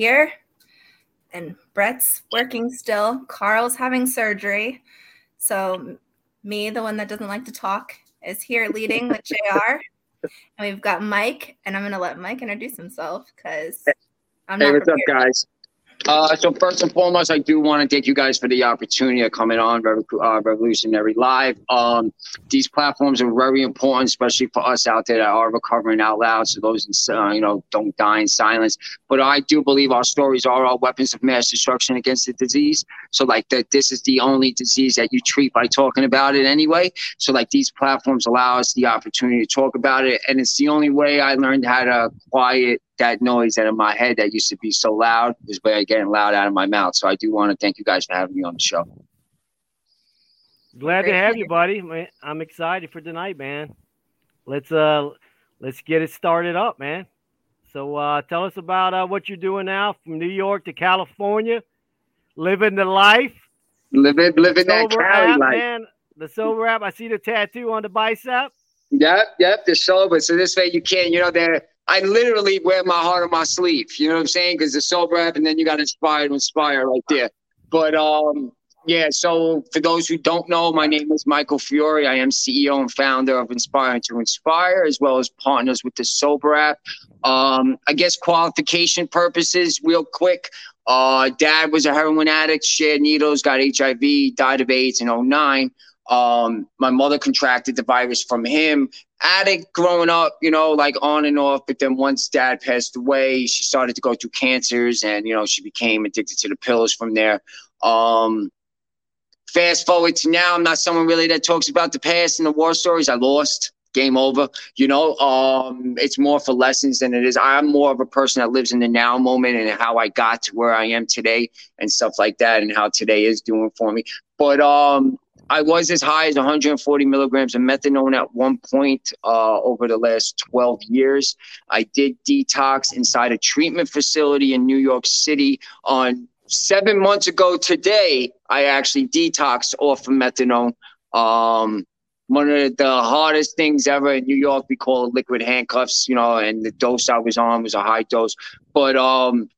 Here, and Brett's working still. Carl's having surgery, so me, the one that doesn't like to talk, is here leading with Jr. And we've got Mike, and I'm gonna let Mike introduce himself because I'm Hey, not what's up, guys? Uh, so first and foremost, I do want to thank you guys for the opportunity of coming on uh, Revolutionary Live. Um, these platforms are very important, especially for us out there that are recovering out loud. So those, uh, you know, don't die in silence. But I do believe our stories are our weapons of mass destruction against the disease. So like that, this is the only disease that you treat by talking about it anyway. So like these platforms allow us the opportunity to talk about it, and it's the only way I learned how to quiet that noise out of my head that used to be so loud is by getting loud out of my mouth. So I do want to thank you guys for having me on the show. Glad Great to to have you, buddy. I'm excited for tonight, man. Let's uh let's get it started up, man. So uh tell us about uh what you're doing now from New York to California, living the life. Living, living that Sober Cali app, life. man. The sober app. I see the tattoo on the bicep. Yep, yep, the sober. So this way you can't, you know, there. I literally wear my heart on my sleeve. You know what I'm saying? Because the sober app, and then you got inspire to inspire right there. But um, yeah. So for those who don't know, my name is Michael Fiore. I am CEO and founder of Inspiring to Inspire, as well as partners with the sober app. Um, I guess qualification purposes, real quick. Uh, dad was a heroin addict, shared needles, got HIV, died of AIDS in 09. Um, my mother contracted the virus from him. Addict growing up, you know, like on and off. But then once dad passed away, she started to go through cancers and, you know, she became addicted to the pills from there. Um, fast forward to now, I'm not someone really that talks about the past and the war stories. I lost. Game over. You know, um, it's more for lessons than it is. I'm more of a person that lives in the now moment and how I got to where I am today and stuff like that, and how today is doing for me. But um, I was as high as 140 milligrams of methadone at one point uh, over the last 12 years. I did detox inside a treatment facility in New York City on seven months ago today. I actually detoxed off of methadone. Um, one of the hardest things ever in New York, we call it liquid handcuffs, you know, and the dose I was on was a high dose. But um,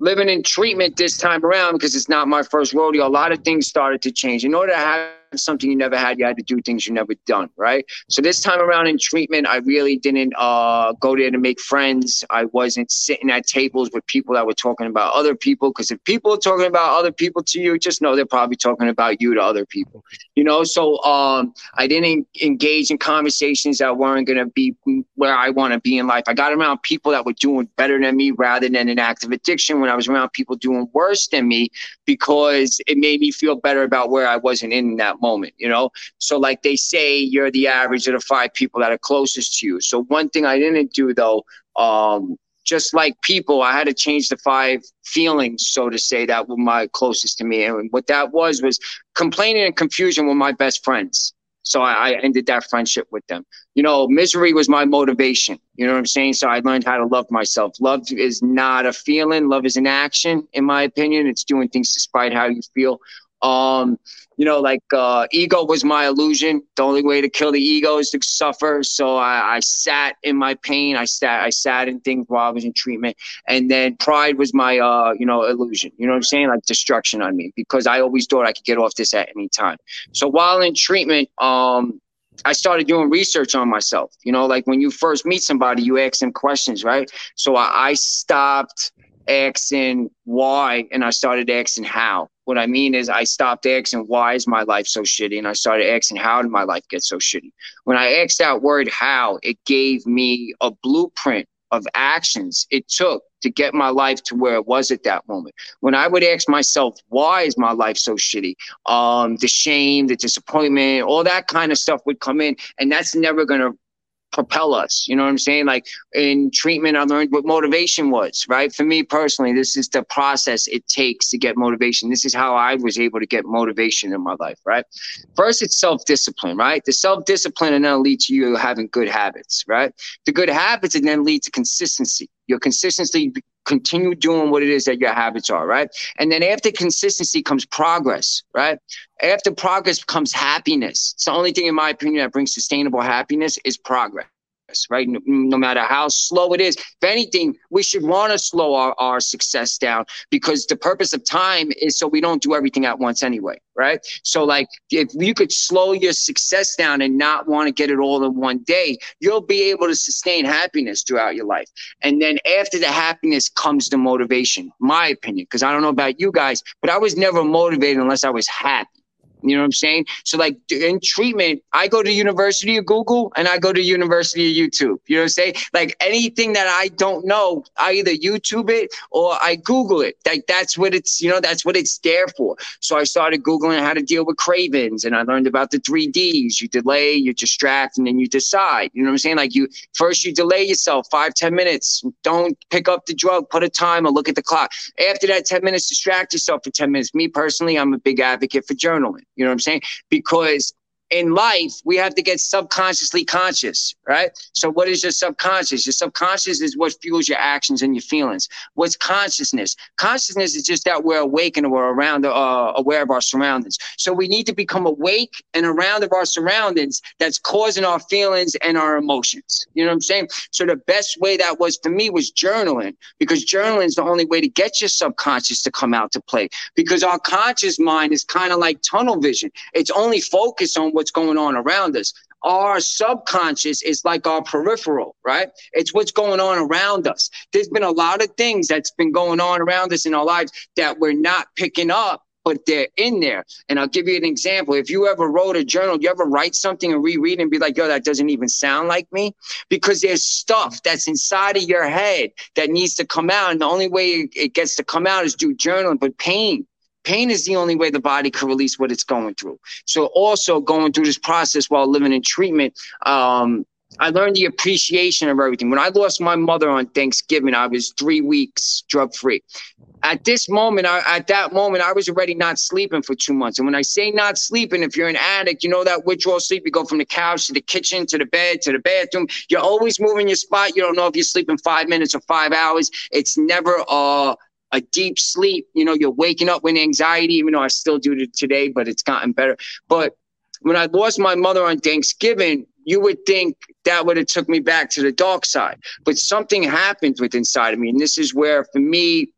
living in treatment this time around because it's not my first rodeo. A lot of things started to change. In order to have something you never had, you had to do things you never done, right? So this time around in treatment, I really didn't uh, go there to make friends. I wasn't sitting at tables with people that were talking about other people because if people are talking about other people to you, just know they're probably talking about you to other people, you know. So um, I didn't engage in conversations that weren't going to be where I want to be in life. I got around people that were doing better than me rather than an active addiction. When I was around people doing worse than me, because it made me feel better about where I wasn't in that moment, you know? So, like they say, you're the average of the five people that are closest to you. So, one thing I didn't do though, um, just like people, I had to change the five feelings, so to say, that were my closest to me. And what that was was complaining and confusion were my best friends. So I, I ended that friendship with them. You know, misery was my motivation. You know what I'm saying? So I learned how to love myself. Love is not a feeling. Love is an action, in my opinion. It's doing things despite how you feel. Um, you know, like uh, ego was my illusion. The only way to kill the ego is to suffer. So I, I sat in my pain. I sat, I sat in things while I was in treatment. And then pride was my, uh, you know, illusion. You know what I'm saying? Like destruction on me because I always thought I could get off this at any time. So while in treatment, um, I started doing research on myself. You know, like when you first meet somebody, you ask them questions, right? So I, I stopped asking why and I started asking how. What I mean is, I stopped asking why is my life so shitty, and I started asking how did my life get so shitty. When I asked that word how, it gave me a blueprint of actions it took to get my life to where it was at that moment. When I would ask myself, why is my life so shitty? Um, the shame, the disappointment, all that kind of stuff would come in, and that's never gonna propel us. You know what I'm saying? Like in treatment, I learned what motivation was, right? For me personally, this is the process it takes to get motivation. This is how I was able to get motivation in my life, right? First, it's self discipline, right? The self discipline and then lead to you having good habits, right? The good habits and then lead to consistency. Your consistency continue doing what it is that your habits are, right? And then after consistency comes progress, right? After progress comes happiness. It's the only thing, in my opinion, that brings sustainable happiness is progress right? No, no, matter how slow it is. If anything, we should want to slow our, our success down because the purpose of time is so we don't do everything at once anyway, right? So, like, if you could slow your success down and not want to get it all in one day, you'll be able to sustain happiness throughout your life. And then after the happiness comes the motivation, my opinion, because I don't know about you guys, but I was never motivated unless I was happy. You know what I'm saying? So like in treatment, I go to University of Google and I go to University of YouTube. You know what I'm saying? Like anything that I don't know, I either YouTube it or I Google it. Like that's what it's, you know, that's what it's there for. So I started Googling how to deal with cravings and I learned about the three D's. You delay, you distract, and then you decide. You know what I'm saying? Like you first you delay yourself five, ten minutes. Don't pick up the drug, put a timer, look at the clock. After that 10 minutes, distract yourself for 10 minutes. Me personally, I'm a big advocate for journaling. You know what I'm saying? Because in life, we have to get subconsciously conscious, right? So, what is your subconscious? Your subconscious is what fuels your actions and your feelings. What's consciousness? Consciousness is just that we're awake and we're around, uh, aware of our surroundings. So, we need to become awake and around of our surroundings that's causing our feelings and our emotions. You know what I'm saying? So, the best way that was for me was journaling because journaling is the only way to get your subconscious to come out to play because our conscious mind is kind of like tunnel vision, it's only focused on what's going on around us. Our subconscious is like our peripheral, right? It's what's going on around us. There's been a lot of things that's been going on around us in our lives that we're not picking up but they're in there. And I'll give you an example. If you ever wrote a journal, you ever write something and reread and be like, yo, that doesn't even sound like me? Because there's stuff that's inside of your head that needs to come out. And the only way it gets to come out is through journaling, but pain Pain is the only way the body can release what it's going through. So also going through this process while living in treatment, um, I learned the appreciation of everything. When I lost my mother on Thanksgiving, I was three weeks drug free. At this moment, I, at that moment, I was already not sleeping for two months. And when I say not sleeping, if you're an addict, you know that withdrawal sleep. You go from the couch to the kitchen to the bed to the bathroom. You're always moving your spot. You don't know if you're sleeping five minutes or five hours. It's never uh a deep sleep. You know, you're waking up with anxiety, even though I still do it today, but it's gotten better. But when I lost my mother on Thanksgiving, you would think that would have took me back to the dark side. But something happened with inside of me. And this is where, for me,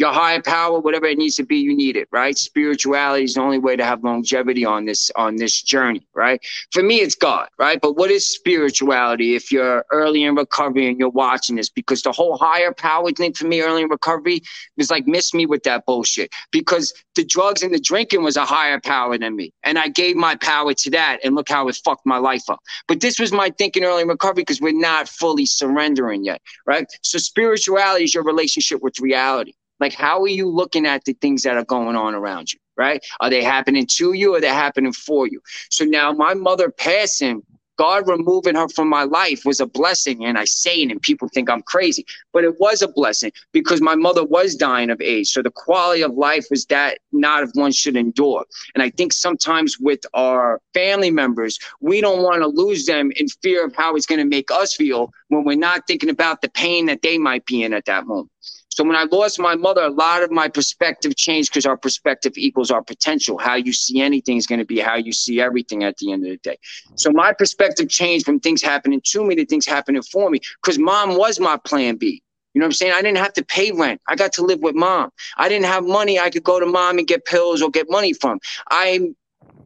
your higher power, whatever it needs to be, you need it, right? Spirituality is the only way to have longevity on this on this journey, right? For me, it's God, right? But what is spirituality if you're early in recovery and you're watching this? Because the whole higher power thing for me early in recovery was like miss me with that bullshit. Because the drugs and the drinking was a higher power than me. And I gave my power to that and look how it fucked my life up. But this was my thinking early in recovery because we're not fully surrendering yet, right? So spirituality is your relationship with reality. Like, how are you looking at the things that are going on around you? Right? Are they happening to you or are they happening for you? So now my mother passing God removing her from my life was a blessing. And I say it and people think I'm crazy, but it was a blessing because my mother was dying of AIDS. So the quality of life was that not if one should endure. And I think sometimes with our family members, we don't want to lose them in fear of how it's going to make us feel when we're not thinking about the pain that they might be in at that moment. So when I lost my mother, a lot of my perspective changed because our perspective equals our potential. How you see anything is going to be how you see everything at the end of the day. So my perspective changed from things happening to me to things happening for me because mom was my plan B. You know what I'm saying? I didn't have to pay rent. I got to live with mom. I didn't have money. I could go to mom and get pills or get money from. I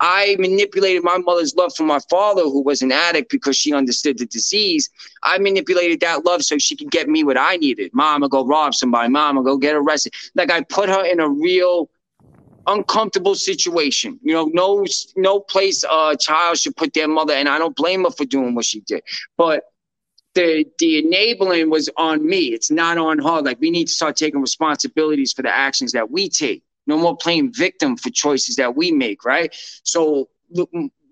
I manipulated my mother's love for my father, who was an addict because she understood the disease. I manipulated that love so she could get me what I needed. Mama, go rob somebody. Mama, go get arrested. Like I put her in a real uncomfortable situation. You know, no no place a child should put their mother, and I don't blame her for doing what she did. But the the enabling was on me. It's not on her. Like we need to start taking responsibilities for the actions that we take no more playing victim for choices that we make, right? So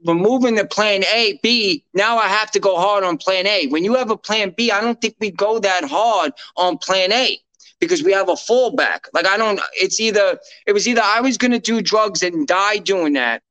removing the plan A, B, now I have to go hard on plan A. When you have a plan B, I don't think we go that hard on plan A because we have a fallback. Like I don't, it's either, it was either I was going to do drugs and die doing that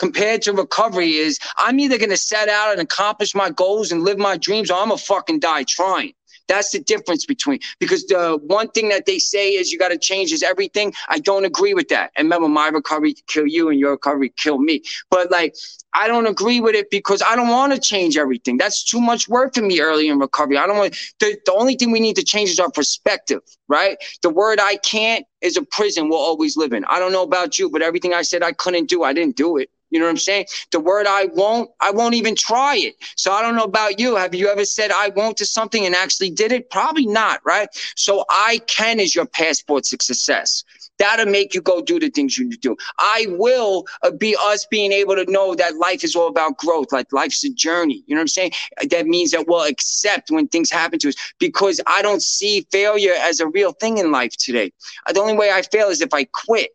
compared to recovery is I'm either going to set out and accomplish my goals and live my dreams or I'm a fucking die trying. That's the difference between because the one thing that they say is you got to change is everything. I don't agree with that. And remember, my recovery kill you and your recovery kill me. But like I don't agree with it because I don't want to change everything. That's too much work for me early in recovery. I don't want the, the only thing we need to change is our perspective, right? The word I can't is a prison we'll always live in. I don't know about you, but everything I said I couldn't do, I didn't do it. You know what I'm saying? The word I won't, I won't even try it. So I don't know about you. Have you ever said I won't to something and actually did it? Probably not, right? So I can is your passport to success. That'll make you go do the things you do. I will uh, be us being able to know that life is all about growth. Like life's a journey. You know what I'm saying? That means that we'll accept when things happen to us because I don't see failure as a real thing in life today. The only way I fail is if I quit.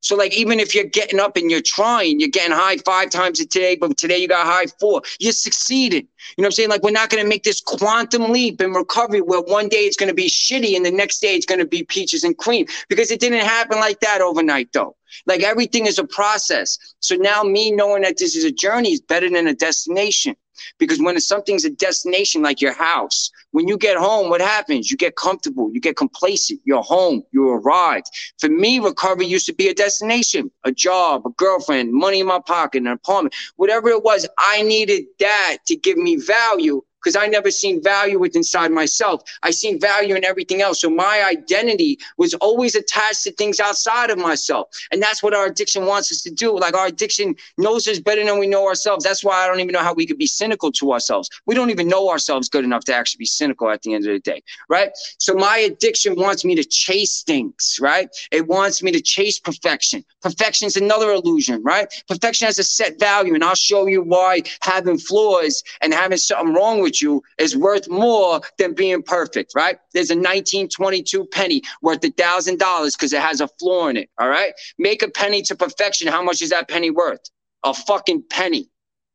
So like even if you're getting up and you're trying, you're getting high five times a day, but today you got high four, you're succeeding. You know what I'm saying? Like we're not going to make this quantum leap in recovery where one day it's going to be shitty and the next day it's going to be peaches and cream because it didn't happen like that overnight though. Like everything is a process. So now me knowing that this is a journey is better than a destination. Because when something's a destination like your house, when you get home, what happens? You get comfortable, you get complacent, you're home, you arrived. For me, recovery used to be a destination, a job, a girlfriend, money in my pocket, an apartment, whatever it was. I needed that to give me value because I never seen value with inside myself. I seen value in everything else. So my identity was always attached to things outside of myself. And that's what our addiction wants us to do. Like our addiction knows us better than we know ourselves. That's why I don't even know how we could be cynical to ourselves. We don't even know ourselves good enough to actually be cynical at the end of the day. Right. So my addiction wants me to chase things. Right. It wants me to chase perfection. Perfection is another illusion. Right. Perfection has a set value. And I'll show you why having flaws and having something wrong with you is worth more than being perfect, right? There's a 1922 penny worth a thousand dollars because it has a flaw in it. All right. Make a penny to perfection. How much is that penny worth? A fucking penny.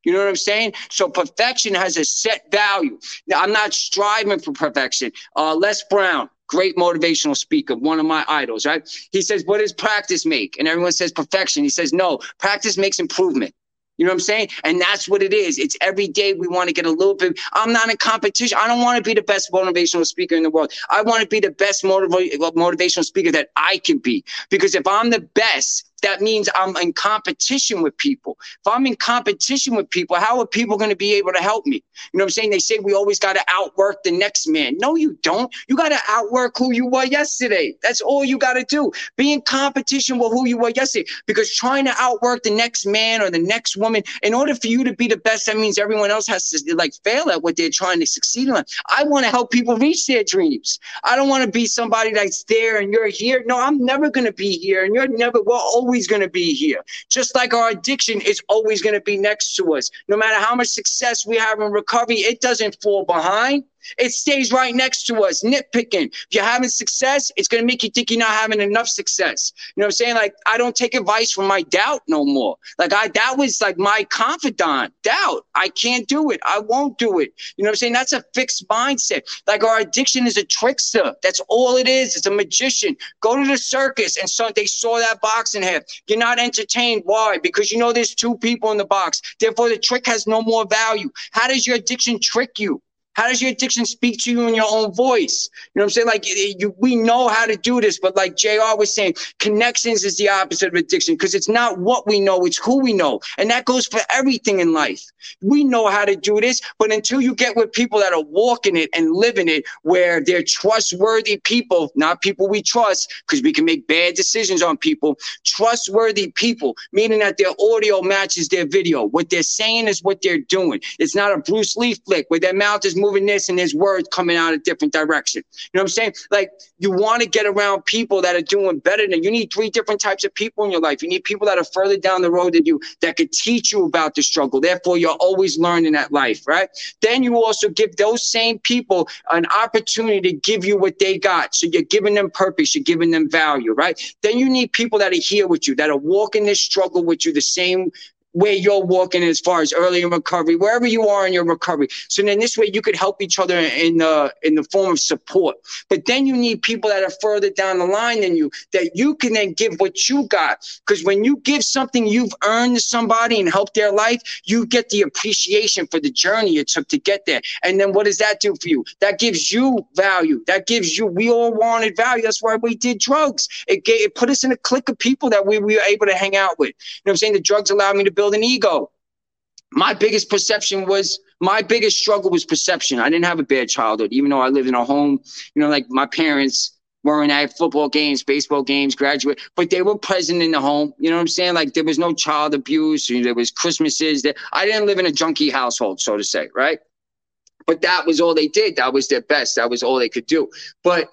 You know what I'm saying? So perfection has a set value. Now, I'm not striving for perfection. Uh, Les Brown, great motivational speaker, one of my idols, right? He says, What does practice make? And everyone says perfection. He says, No, practice makes improvement. You know what I'm saying? And that's what it is. It's every day we want to get a little bit. I'm not in competition. I don't want to be the best motivational speaker in the world. I want to be the best motiv- motivational speaker that I can be. Because if I'm the best, that means I'm in competition with people. If I'm in competition with people, how are people going to be able to help me? You know what I'm saying? They say we always got to outwork the next man. No, you don't. You got to outwork who you were yesterday. That's all you got to do. Be in competition with who you were yesterday. Because trying to outwork the next man or the next woman, in order for you to be the best, that means everyone else has to like fail at what they're trying to succeed on. I want to help people reach their dreams. I don't want to be somebody that's there and you're here. No, I'm never going to be here and you're never, we're always always going to be here. Just like our addiction is always going to be next to us. No matter how much success we have in recovery, it doesn't fall behind. It stays right next to us, nitpicking. If you're having success, it's going to make you think you're not having enough success. You know what I'm saying? Like, I don't take advice from my doubt no more. Like, I, that was like my confidant, doubt. I can't do it. I won't do it. You know what I'm saying? That's a fixed mindset. Like, our addiction is a trickster. That's all it is. It's a magician. Go to the circus and so they saw that box in half. You're not entertained. Why? Because you know there's two people in the box. Therefore, the trick has no more value. How does your addiction trick you? How does your addiction speak to you in your own voice? You know what I'm saying? Like eh, you, we know how to do this, but like JR was saying, connections is the opposite of addiction because it's not what we know, it's who we know. And that goes for everything in life. We know how to do this, but until you get with people that are walking it and living it, where they're trustworthy people, not people we trust, because we can make bad decisions on people, trustworthy people, meaning that their audio matches their video. What they're saying is what they're doing. It's not a Bruce Lee flick where their mouth is moving this and his words coming out a different direction. You know what I'm saying? Like you want to get around people that are doing better than you need three different types of people in your life. You need people that are further down the road than you that could teach you about the struggle. Therefore, you're always learning that life, right? Then you also give those same people an opportunity to give you what they got. So you're giving them purpose, you're giving them value, right? Then you need people that are here with you, that are walking this struggle with you the same where you're walking as far as early in recovery, wherever you are in your recovery. So then this way you could help each other in the in the form of support. But then you need people that are further down the line than you that you can then give what you got. Because when you give something you've earned to somebody and help their life, you get the appreciation for the journey it took to get there. And then what does that do for you? That gives you value. That gives you. We all wanted value. That's why we did drugs. It gave, it put us in a clique of people that we, we were able to hang out with. You know what I'm saying? The drugs allowed me to build an ego. My biggest perception was my biggest struggle was perception. I didn't have a bad childhood, even though I lived in a home, you know, like my parents weren't at football games, baseball games, graduate, but they were present in the home. You know what I'm saying? Like there was no child abuse. There was Christmases. That I didn't live in a junkie household, so to say, right? But that was all they did. That was their best. That was all they could do. But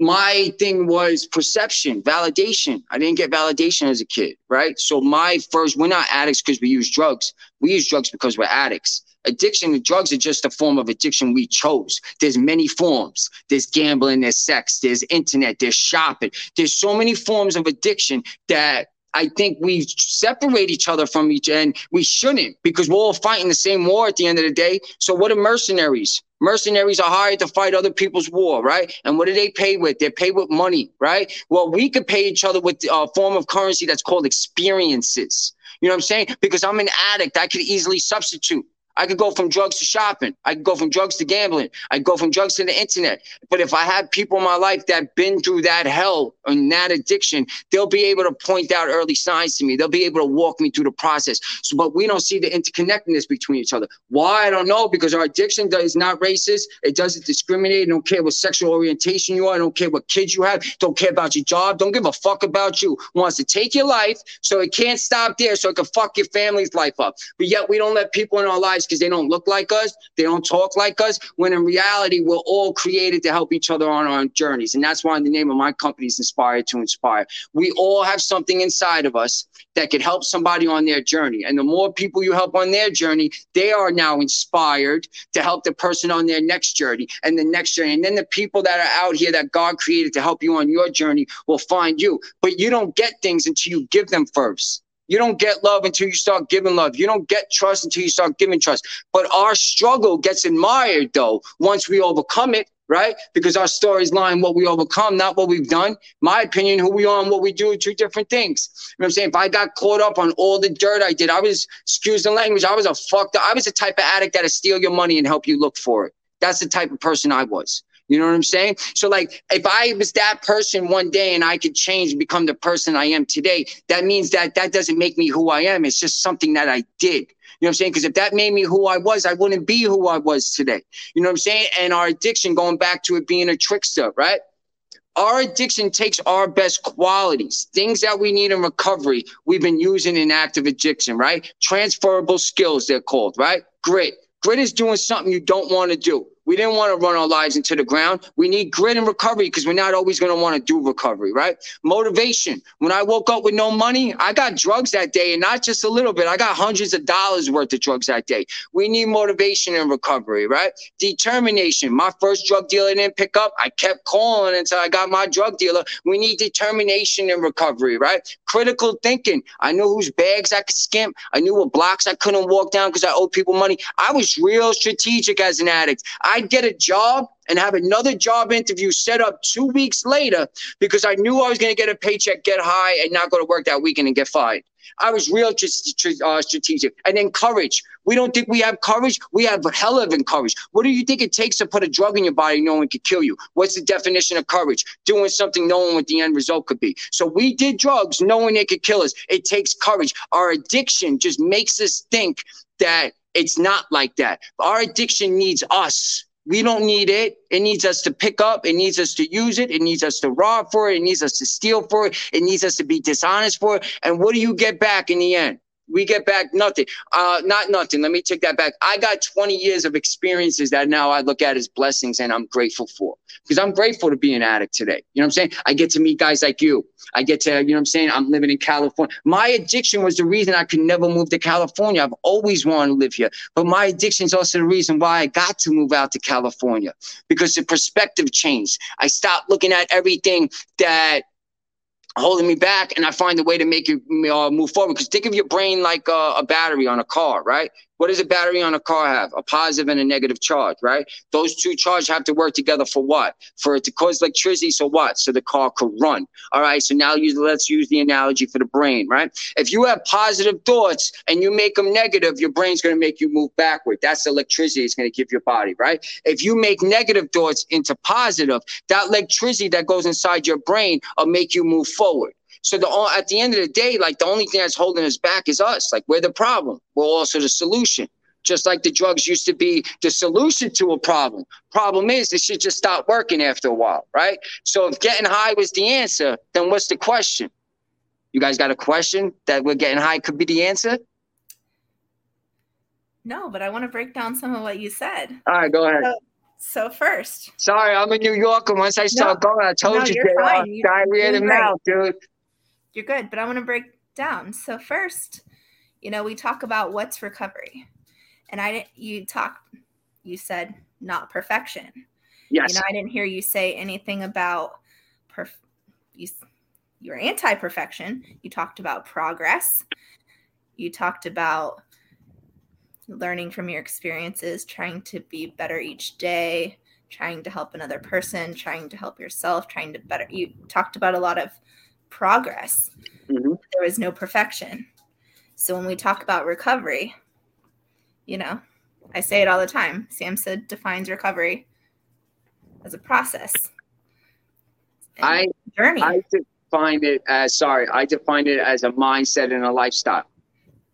my thing was perception, validation. I didn't get validation as a kid, right? So my first, we're not addicts because we use drugs. We use drugs because we're addicts. Addiction to drugs are just a form of addiction we chose. There's many forms. There's gambling, there's sex, there's internet, there's shopping. There's so many forms of addiction that I think we separate each other from each and we shouldn't because we're all fighting the same war at the end of the day. So what are mercenaries? Mercenaries are hired to fight other people's war, right? And what do they pay with? They're paid with money, right? Well, we could pay each other with a form of currency that's called experiences. You know what I'm saying? Because I'm an addict, I could easily substitute. I could go from drugs to shopping. I could go from drugs to gambling. I could go from drugs to the internet. But if I have people in my life that been through that hell and that addiction, they'll be able to point out early signs to me. They'll be able to walk me through the process. So, but we don't see the interconnectedness between each other. Why? I don't know. Because our addiction is not racist. It doesn't discriminate. It don't care what sexual orientation you are. Don't care what kids you have. Don't care about your job. Don't give a fuck about you. Wants to take your life so it can't stop there. So it can fuck your family's life up. But yet we don't let people in our lives because they don't look like us, they don't talk like us, when in reality, we're all created to help each other on our journeys. And that's why the name of my company is Inspired to Inspire. We all have something inside of us that could help somebody on their journey. And the more people you help on their journey, they are now inspired to help the person on their next journey and the next journey. And then the people that are out here that God created to help you on your journey will find you. But you don't get things until you give them first. You don't get love until you start giving love. You don't get trust until you start giving trust. But our struggle gets admired though once we overcome it, right? Because our stories line what we overcome, not what we've done. My opinion, who we are and what we do are two different things. You know what I'm saying? If I got caught up on all the dirt I did, I was, excuse the language, I was a fucked up, I was the type of addict that'll steal your money and help you look for it. That's the type of person I was. You know what I'm saying? So, like, if I was that person one day and I could change become the person I am today, that means that that doesn't make me who I am. It's just something that I did. You know what I'm saying? Because if that made me who I was, I wouldn't be who I was today. You know what I'm saying? And our addiction, going back to it being a trickster, right? Our addiction takes our best qualities, things that we need in recovery, we've been using in active addiction, right? Transferable skills, they're called, right? Grit. Grit is doing something you don't want to do. We didn't want to run our lives into the ground. We need grit and recovery because we're not always going to want to do recovery, right? Motivation. When I woke up with no money, I got drugs that day and not just a little bit. I got hundreds of dollars worth of drugs that day. We need motivation and recovery, right? Determination. My first drug dealer didn't pick up. I kept calling until I got my drug dealer. We need determination and recovery, right? Critical thinking. I knew whose bags I could skimp. I knew what blocks I couldn't walk down because I owed people money. I was real strategic as an addict. I'd get a job and have another job interview set up two weeks later because I knew I was going to get a paycheck, get high, and not go to work that weekend and get fired. I was real uh, strategic. And then courage. We don't think we have courage. We have hell of courage. What do you think it takes to put a drug in your body knowing it could kill you? What's the definition of courage? Doing something knowing what the end result could be. So we did drugs knowing it could kill us. It takes courage. Our addiction just makes us think that it's not like that. Our addiction needs us. We don't need it. It needs us to pick up. It needs us to use it. It needs us to rob for it. It needs us to steal for it. It needs us to be dishonest for it. And what do you get back in the end? We get back nothing. Uh, not nothing. Let me take that back. I got 20 years of experiences that now I look at as blessings and I'm grateful for because I'm grateful to be an addict today. You know what I'm saying? I get to meet guys like you. I get to, you know what I'm saying? I'm living in California. My addiction was the reason I could never move to California. I've always wanted to live here. But my addiction is also the reason why I got to move out to California because the perspective changed. I stopped looking at everything that holding me back and I find a way to make you uh, move forward. Because think of your brain like uh, a battery on a car, right? What does a battery on a car have? A positive and a negative charge, right? Those two charges have to work together for what? For it to cause electricity. So what? So the car could run. All right. So now use, let's use the analogy for the brain, right? If you have positive thoughts and you make them negative, your brain's going to make you move backward. That's electricity it's going to give your body, right? If you make negative thoughts into positive, that electricity that goes inside your brain will make you move forward. So the at the end of the day, like the only thing that's holding us back is us. Like we're the problem. We're also the solution. Just like the drugs used to be the solution to a problem. Problem is, it should just stop working after a while, right? So if getting high was the answer, then what's the question? You guys got a question that we're getting high could be the answer? No, but I want to break down some of what you said. All right, go ahead. So, so first, sorry, I'm in New York, and once I start no, going, I told no, you, you're fine. Uh, diarrhea in the mouth, dude you're good, but I want to break down. So first, you know, we talk about what's recovery. And I didn't you talk you said not perfection. Yes. You know, I didn't hear you say anything about perf you you're anti-perfection. You talked about progress. You talked about learning from your experiences, trying to be better each day, trying to help another person, trying to help yourself, trying to better you talked about a lot of progress. Mm-hmm. There was no perfection. So when we talk about recovery, you know, I say it all the time. SAMHSA defines recovery as a process. I journey. I define it as sorry, I define it as a mindset and a lifestyle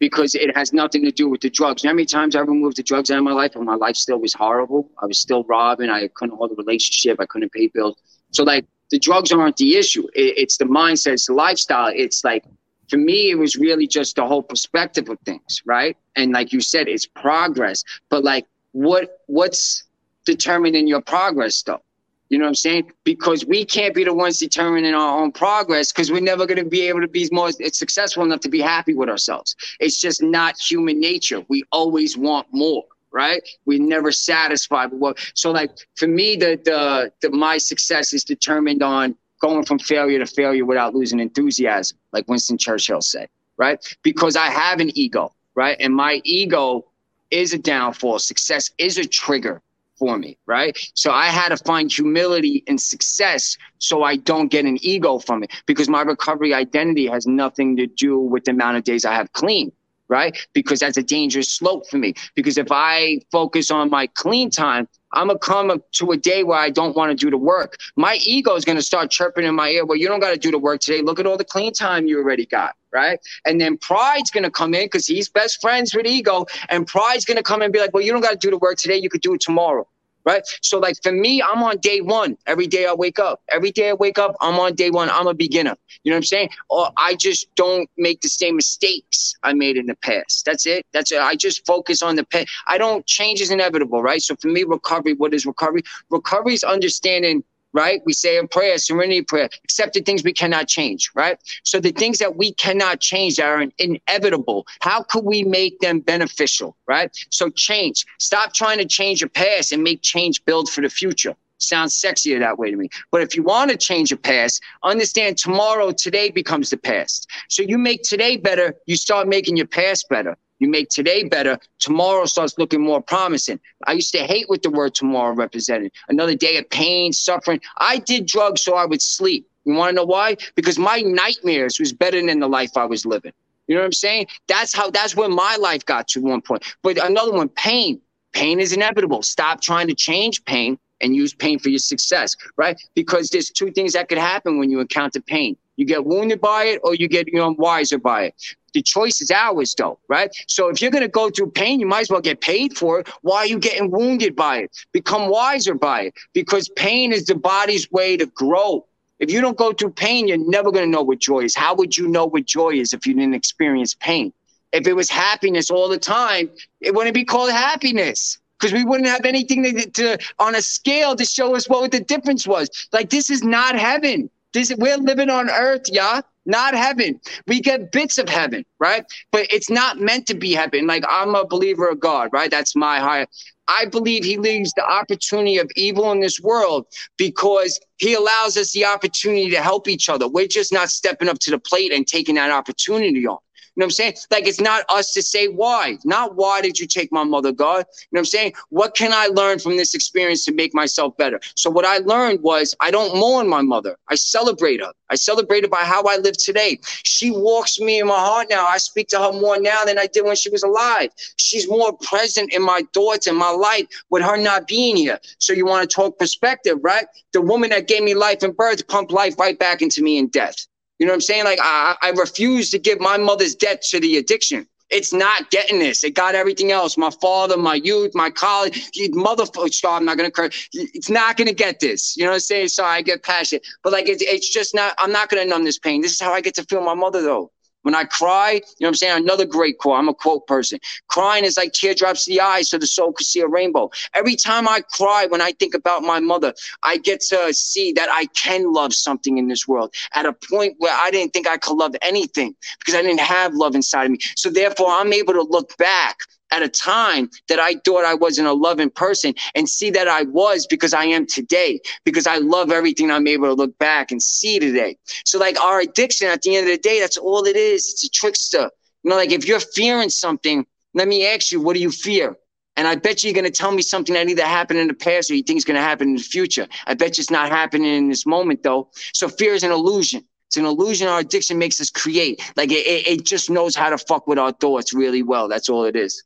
because it has nothing to do with the drugs. how many times I removed the drugs out of my life and my life still was horrible? I was still robbing. I couldn't hold a relationship. I couldn't pay bills. So like the drugs aren't the issue. It, it's the mindset, it's the lifestyle. It's like, for me, it was really just the whole perspective of things, right? And like you said, it's progress. But like, what what's determining your progress, though? You know what I'm saying? Because we can't be the ones determining our own progress because we're never going to be able to be more successful enough to be happy with ourselves. It's just not human nature. We always want more right? We're never satisfied with what. So like for me, the, the the my success is determined on going from failure to failure without losing enthusiasm, like Winston Churchill said, right? Because I have an ego, right? And my ego is a downfall. Success is a trigger for me, right? So I had to find humility and success so I don't get an ego from it because my recovery identity has nothing to do with the amount of days I have clean right? Because that's a dangerous slope for me. Because if I focus on my clean time, I'm gonna come to a day where I don't want to do the work. My ego is gonna start chirping in my ear. Well, you don't got to do the work today. Look at all the clean time you already got, right? And then pride's gonna come in because he's best friends with ego, and pride's gonna come and be like, well, you don't got to do the work today. You could do it tomorrow. Right? So like for me, I'm on day one. Every day I wake up. Every day I wake up, I'm on day one. I'm a beginner. You know what I'm saying? Or I just don't make the same mistakes I made in the past. That's it. That's it. I just focus on the past. I don't change is inevitable, right? So for me, recovery, what is recovery? Recovery is understanding right? We say in prayer, serenity prayer, accept the things we cannot change, right? So the things that we cannot change that are inevitable, how could we make them beneficial, right? So change. Stop trying to change your past and make change build for the future. Sounds sexier that way to me. But if you want to change your past, understand tomorrow, today becomes the past. So you make today better, you start making your past better. You make today better. Tomorrow starts looking more promising. I used to hate what the word tomorrow represented. Another day of pain, suffering. I did drugs so I would sleep. You want to know why? Because my nightmares was better than the life I was living. You know what I'm saying? That's how, that's where my life got to one point. But another one, pain. Pain is inevitable. Stop trying to change pain and use pain for your success, right? Because there's two things that could happen when you encounter pain. You get wounded by it or you get you know wiser by it. The choice is ours, though, right? So if you're going to go through pain, you might as well get paid for it. Why are you getting wounded by it? Become wiser by it because pain is the body's way to grow. If you don't go through pain, you're never going to know what joy is. How would you know what joy is if you didn't experience pain? If it was happiness all the time, it wouldn't be called happiness because we wouldn't have anything to, to, on a scale to show us what the difference was. Like this is not heaven. This we're living on earth, yeah not heaven. We get bits of heaven, right? But it's not meant to be heaven. Like I'm a believer of God, right? That's my higher. I believe he leaves the opportunity of evil in this world because he allows us the opportunity to help each other. We're just not stepping up to the plate and taking that opportunity on know what I'm saying? Like it's not us to say why, not why did you take my mother, God? You know what I'm saying? What can I learn from this experience to make myself better? So what I learned was I don't mourn my mother. I celebrate her. I celebrate her by how I live today. She walks me in my heart now. I speak to her more now than I did when she was alive. She's more present in my thoughts and my life with her not being here. So you want to talk perspective, right? The woman that gave me life and birth pumped life right back into me in death. You know what I'm saying? Like I, I refuse to give my mother's debt to the addiction. It's not getting this. It got everything else. My father, my youth, my college, motherfucker. So I'm not gonna curse. It's not gonna get this. You know what I'm saying? Sorry, I get passionate, but like it's, it's just not. I'm not gonna numb this pain. This is how I get to feel my mother though. When I cry, you know what I'm saying? Another great quote. I'm a quote person. Crying is like teardrops to the eyes so the soul can see a rainbow. Every time I cry, when I think about my mother, I get to see that I can love something in this world at a point where I didn't think I could love anything because I didn't have love inside of me. So therefore, I'm able to look back at a time that I thought I wasn't a loving person and see that I was because I am today, because I love everything I'm able to look back and see today. So, like our addiction at the end of the day, that's all it is. It's a trickster. You know, like if you're fearing something, let me ask you, what do you fear? And I bet you you're going to tell me something that either happened in the past or you think is going to happen in the future. I bet you it's not happening in this moment, though. So fear is an illusion. It's an illusion our addiction makes us create. Like it, it, it just knows how to fuck with our thoughts really well. That's all it is.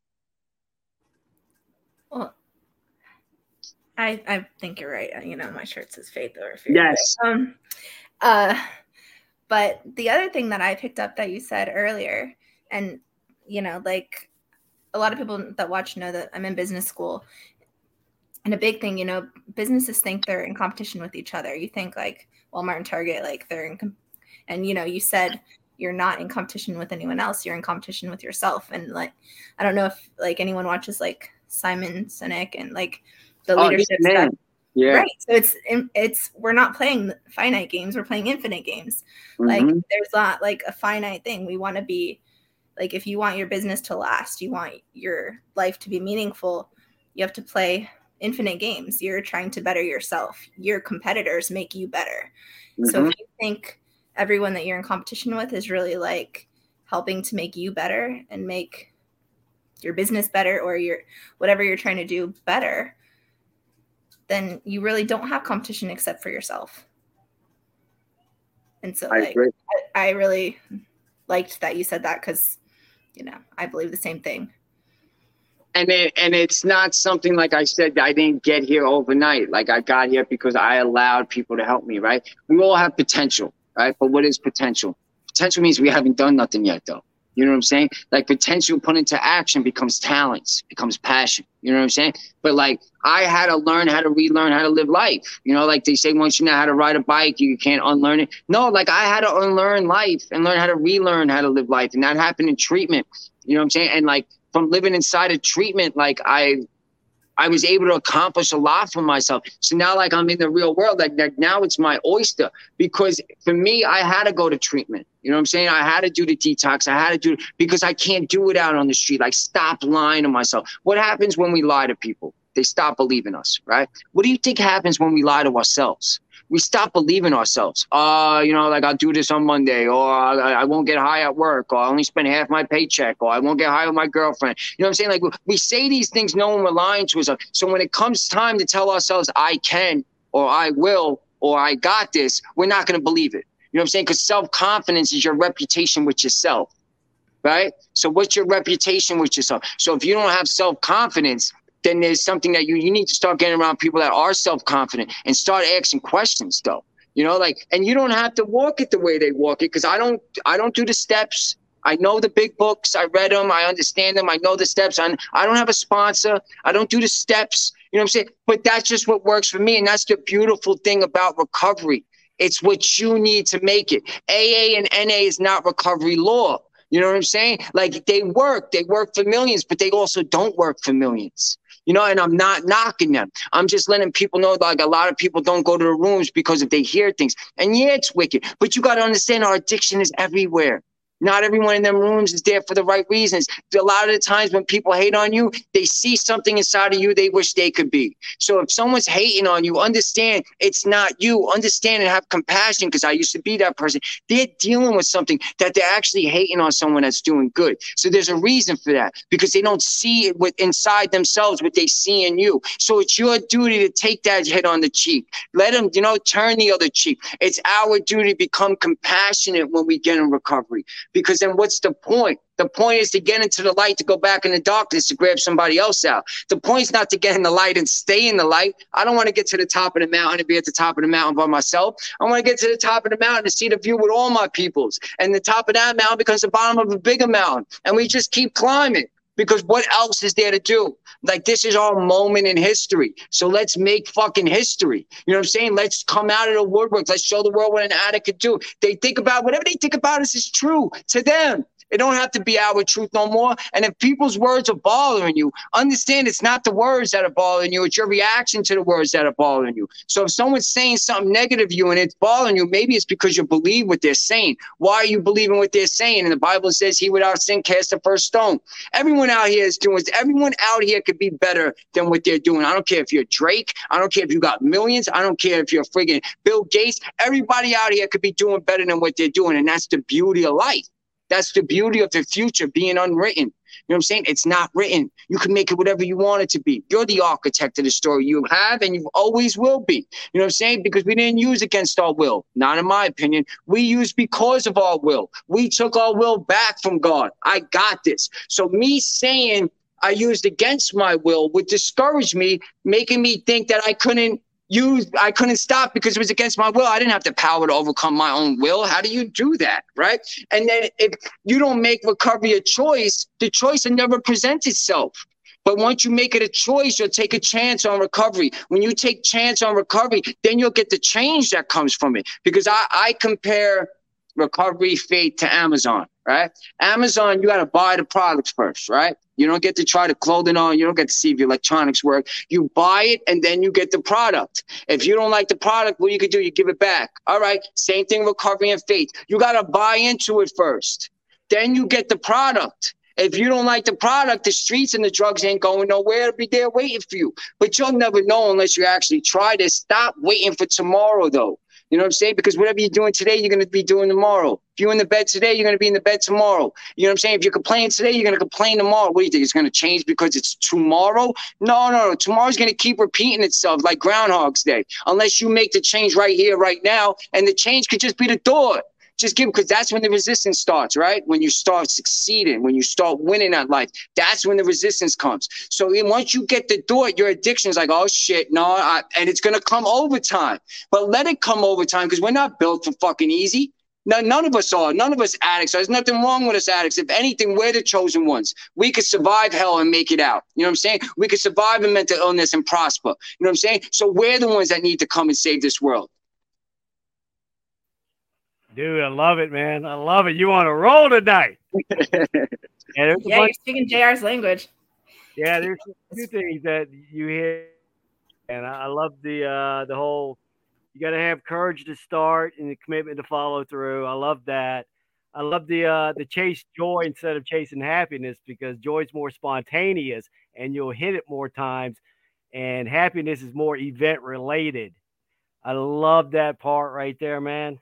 I I think you're right. You know, my shirt says faith or fear. Yes. Um, uh, but the other thing that I picked up that you said earlier, and you know, like a lot of people that watch know that I'm in business school, and a big thing, you know, businesses think they're in competition with each other. You think like Walmart and Target, like they're in, com- and you know, you said you're not in competition with anyone else. You're in competition with yourself. And like, I don't know if like anyone watches like Simon Sinek and like the oh, leadership stuff. Yeah. Right. So it's it's we're not playing finite games, we're playing infinite games. Mm-hmm. Like there's not like a finite thing. We want to be like if you want your business to last, you want your life to be meaningful, you have to play infinite games. You're trying to better yourself. Your competitors make you better. Mm-hmm. So if mm-hmm. you think everyone that you're in competition with is really like helping to make you better and make your business better or your whatever you're trying to do better, then you really don't have competition except for yourself. And so I, like, I, I really liked that you said that because, you know, I believe the same thing. And it, and it's not something like I said I didn't get here overnight. Like I got here because I allowed people to help me. Right? We all have potential, right? But what is potential? Potential means we haven't done nothing yet, though. You know what I'm saying? Like potential put into action becomes talents, becomes passion. You know what I'm saying? But like I had to learn how to relearn how to live life. You know, like they say once you know how to ride a bike, you can't unlearn it. No, like I had to unlearn life and learn how to relearn how to live life. And that happened in treatment. You know what I'm saying? And like from living inside of treatment, like I I was able to accomplish a lot for myself. So now, like I'm in the real world, like, like now it's my oyster because for me, I had to go to treatment. You know what I'm saying? I had to do the detox. I had to do it because I can't do it out on the street. Like stop lying to myself. What happens when we lie to people? They stop believing us, right? What do you think happens when we lie to ourselves? We stop believing ourselves. Uh, you know, like I'll do this on Monday, or I, I, won't get high at work, or I only spend half my paycheck, or I won't get high with my girlfriend. You know what I'm saying? Like we say these things knowing we're lying to ourselves. So when it comes time to tell ourselves, I can, or I will, or I got this, we're not going to believe it. You know what I'm saying? Because self confidence is your reputation with yourself, right? So what's your reputation with yourself? So if you don't have self confidence, then there's something that you you need to start getting around people that are self confident and start asking questions though. You know, like, and you don't have to walk it the way they walk it because I don't I don't do the steps. I know the big books. I read them. I understand them. I know the steps. I, I don't have a sponsor. I don't do the steps. You know what I'm saying? But that's just what works for me. And that's the beautiful thing about recovery. It's what you need to make it. AA and NA is not recovery law. You know what I'm saying? Like they work, they work for millions, but they also don't work for millions you know, and I'm not knocking them. I'm just letting people know like a lot of people don't go to the rooms because if they hear things. And yeah, it's wicked, but you got to understand our addiction is everywhere. Not everyone in them rooms is there for the right reasons. A lot of the times when people hate on you, they see something inside of you they wish they could be. So if someone's hating on you, understand it's not you. Understand and have compassion because I used to be that person. They're dealing with something that they're actually hating on someone that's doing good. So there's a reason for that because they don't see it with inside themselves what they see in you. So it's your duty to take that hit on the cheek. Let them, you know, turn the other cheek. It's our duty to become compassionate when we get in recovery because then what's the point? The point is to get into the light, to go back in the darkness, to grab somebody else out. The point is not to get in the light and stay in the light. I don't want to get to the top of the mountain and be at the top of the mountain by myself. I want to get to the top of the mountain to see the view with all my peoples. And the top of that mountain becomes the bottom of a bigger mountain. And we just keep climbing because what else is there to do? Like this is our moment in history. So let's make fucking history. You know what I'm saying? Let's come out of the woodwork. Let's show the world what an addict could do. They think about whatever they think about us is true to them. It don't have to be our truth no more. And if people's words are bothering you, understand it's not the words that are bothering you, it's your reaction to the words that are bothering you. So if someone's saying something negative to you and it's bothering you, maybe it's because you believe what they're saying. Why are you believing what they're saying? And the Bible says, He without sin cast the first stone. Everyone out here is doing everyone out here could be better than what they're doing. I don't care if you're Drake, I don't care if you got millions, I don't care if you're friggin' Bill Gates. Everybody out here could be doing better than what they're doing. And that's the beauty of life. That's the beauty of the future being unwritten. You know what I'm saying? It's not written. You can make it whatever you want it to be. You're the architect of the story. You have and you always will be. You know what I'm saying? Because we didn't use against our will. Not in my opinion. We used because of our will. We took our will back from God. I got this. So me saying I used against my will would discourage me, making me think that I couldn't you I couldn't stop because it was against my will. I didn't have the power to overcome my own will. How do you do that? Right. And then if you don't make recovery a choice, the choice will never present itself. But once you make it a choice, you'll take a chance on recovery. When you take chance on recovery, then you'll get the change that comes from it. Because I, I compare recovery faith to Amazon, right? Amazon, you got to buy the products first, right? You don't get to try the clothing on. You don't get to see if your electronics work. You buy it and then you get the product. If you don't like the product, what you can do, you give it back. All right. Same thing with recovery and faith. You got to buy into it first. Then you get the product. If you don't like the product, the streets and the drugs ain't going nowhere. It'll be there waiting for you. But you'll never know unless you actually try to stop waiting for tomorrow, though. You know what I'm saying? Because whatever you're doing today, you're going to be doing tomorrow. If you're in the bed today, you're going to be in the bed tomorrow. You know what I'm saying? If you're complaining today, you're going to complain tomorrow. What do you think? It's going to change because it's tomorrow? No, no, no. Tomorrow's going to keep repeating itself like Groundhog's Day, unless you make the change right here, right now. And the change could just be the thought just give because that's when the resistance starts, right? When you start succeeding, when you start winning at life, that's when the resistance comes. So once you get the door, your addiction is like, oh shit, no, I, and it's gonna come over time. But let it come over time because we're not built for fucking easy. No, none of us are. None of us addicts. There's nothing wrong with us addicts. If anything, we're the chosen ones. We could survive hell and make it out. You know what I'm saying? We could survive a mental illness and prosper. You know what I'm saying? So we're the ones that need to come and save this world. Dude, I love it, man. I love it. You on a roll tonight. yeah, yeah you're speaking JR's language. Yeah, there's two things that you hear, and I love the uh, the whole. You got to have courage to start and the commitment to follow through. I love that. I love the uh, the chase joy instead of chasing happiness because joy is more spontaneous and you'll hit it more times, and happiness is more event related. I love that part right there, man.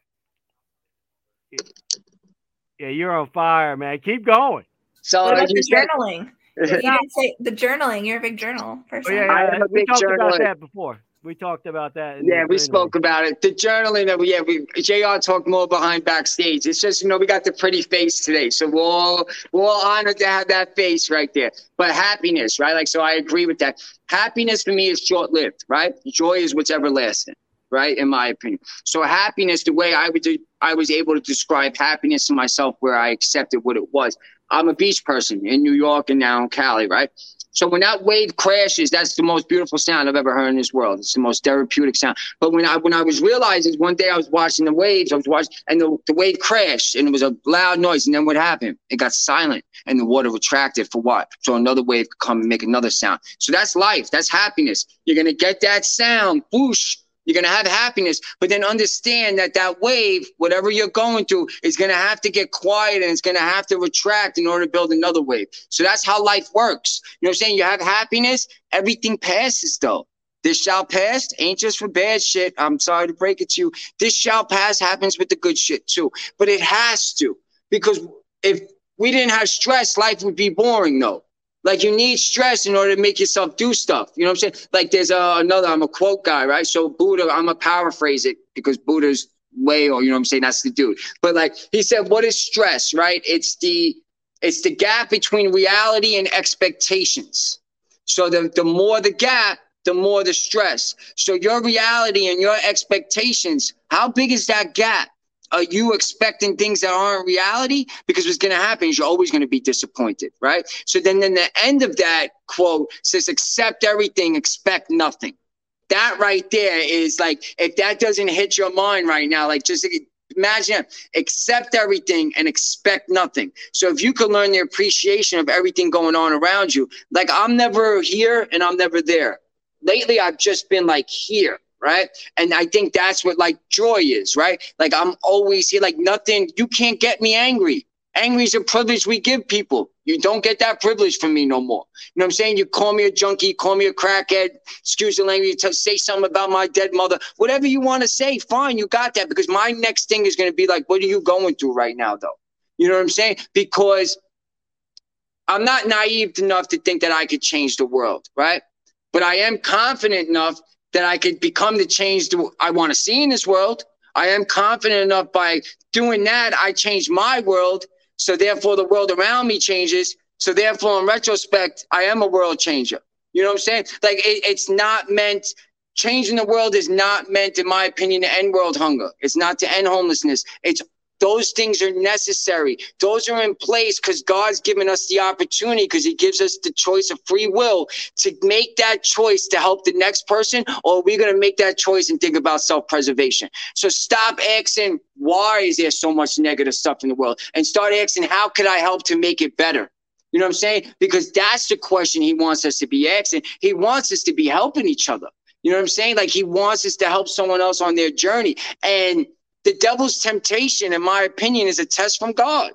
Yeah, you're on fire, man. Keep going. So what about the journaling? you didn't say the journaling. You're a big journal person. Oh, yeah, yeah. we talked journaler. about that before. We talked about that. Yeah, we spoke about it. The journaling that we, yeah, we Jr. talked more behind backstage. It's just you know we got the pretty face today, so we're all we're all honored to have that face right there. But happiness, right? Like so, I agree with that. Happiness for me is short lived, right? Joy is what's everlasting right? In my opinion. So happiness, the way I would I was able to describe happiness to myself where I accepted what it was. I'm a beach person in New York and now in Cali, right? So when that wave crashes, that's the most beautiful sound I've ever heard in this world. It's the most therapeutic sound. But when I when I was realizing one day I was watching the waves, I was watching and the, the wave crashed and it was a loud noise. And then what happened? It got silent and the water retracted for what? So another wave could come and make another sound. So that's life. That's happiness. You're gonna get that sound, whoosh, you're going to have happiness, but then understand that that wave, whatever you're going through, is going to have to get quiet and it's going to have to retract in order to build another wave. So that's how life works. You know what I'm saying? You have happiness, everything passes though. This shall pass ain't just for bad shit. I'm sorry to break it to you. This shall pass happens with the good shit too. But it has to because if we didn't have stress, life would be boring though. Like you need stress in order to make yourself do stuff. You know what I'm saying? Like there's a, another, I'm a quote guy, right? So Buddha, I'm gonna paraphrase it because Buddha's way, or you know what I'm saying? That's the dude. But like he said, what is stress, right? It's the it's the gap between reality and expectations. So the, the more the gap, the more the stress. So your reality and your expectations, how big is that gap? Are you expecting things that aren't reality? Because what's going to happen is you're always going to be disappointed, right? So then, then the end of that quote says, accept everything, expect nothing. That right there is like, if that doesn't hit your mind right now, like just imagine accept everything and expect nothing. So if you could learn the appreciation of everything going on around you, like I'm never here and I'm never there. Lately, I've just been like here right? And I think that's what like joy is, right? Like I'm always here, like nothing, you can't get me angry. Angry is a privilege we give people. You don't get that privilege from me no more. You know what I'm saying? You call me a junkie, call me a crackhead, excuse the language, to say something about my dead mother, whatever you want to say, fine, you got that. Because my next thing is going to be like, what are you going through right now, though? You know what I'm saying? Because I'm not naive enough to think that I could change the world, right? But I am confident enough that I could become the change I want to see in this world. I am confident enough by doing that, I change my world. So therefore, the world around me changes. So therefore, in retrospect, I am a world changer. You know what I'm saying? Like it, it's not meant. Changing the world is not meant, in my opinion, to end world hunger. It's not to end homelessness. It's those things are necessary. Those are in place because God's given us the opportunity because He gives us the choice of free will to make that choice to help the next person, or are we going to make that choice and think about self preservation? So stop asking, why is there so much negative stuff in the world? And start asking, how could I help to make it better? You know what I'm saying? Because that's the question He wants us to be asking. He wants us to be helping each other. You know what I'm saying? Like He wants us to help someone else on their journey. And the devil's temptation, in my opinion, is a test from God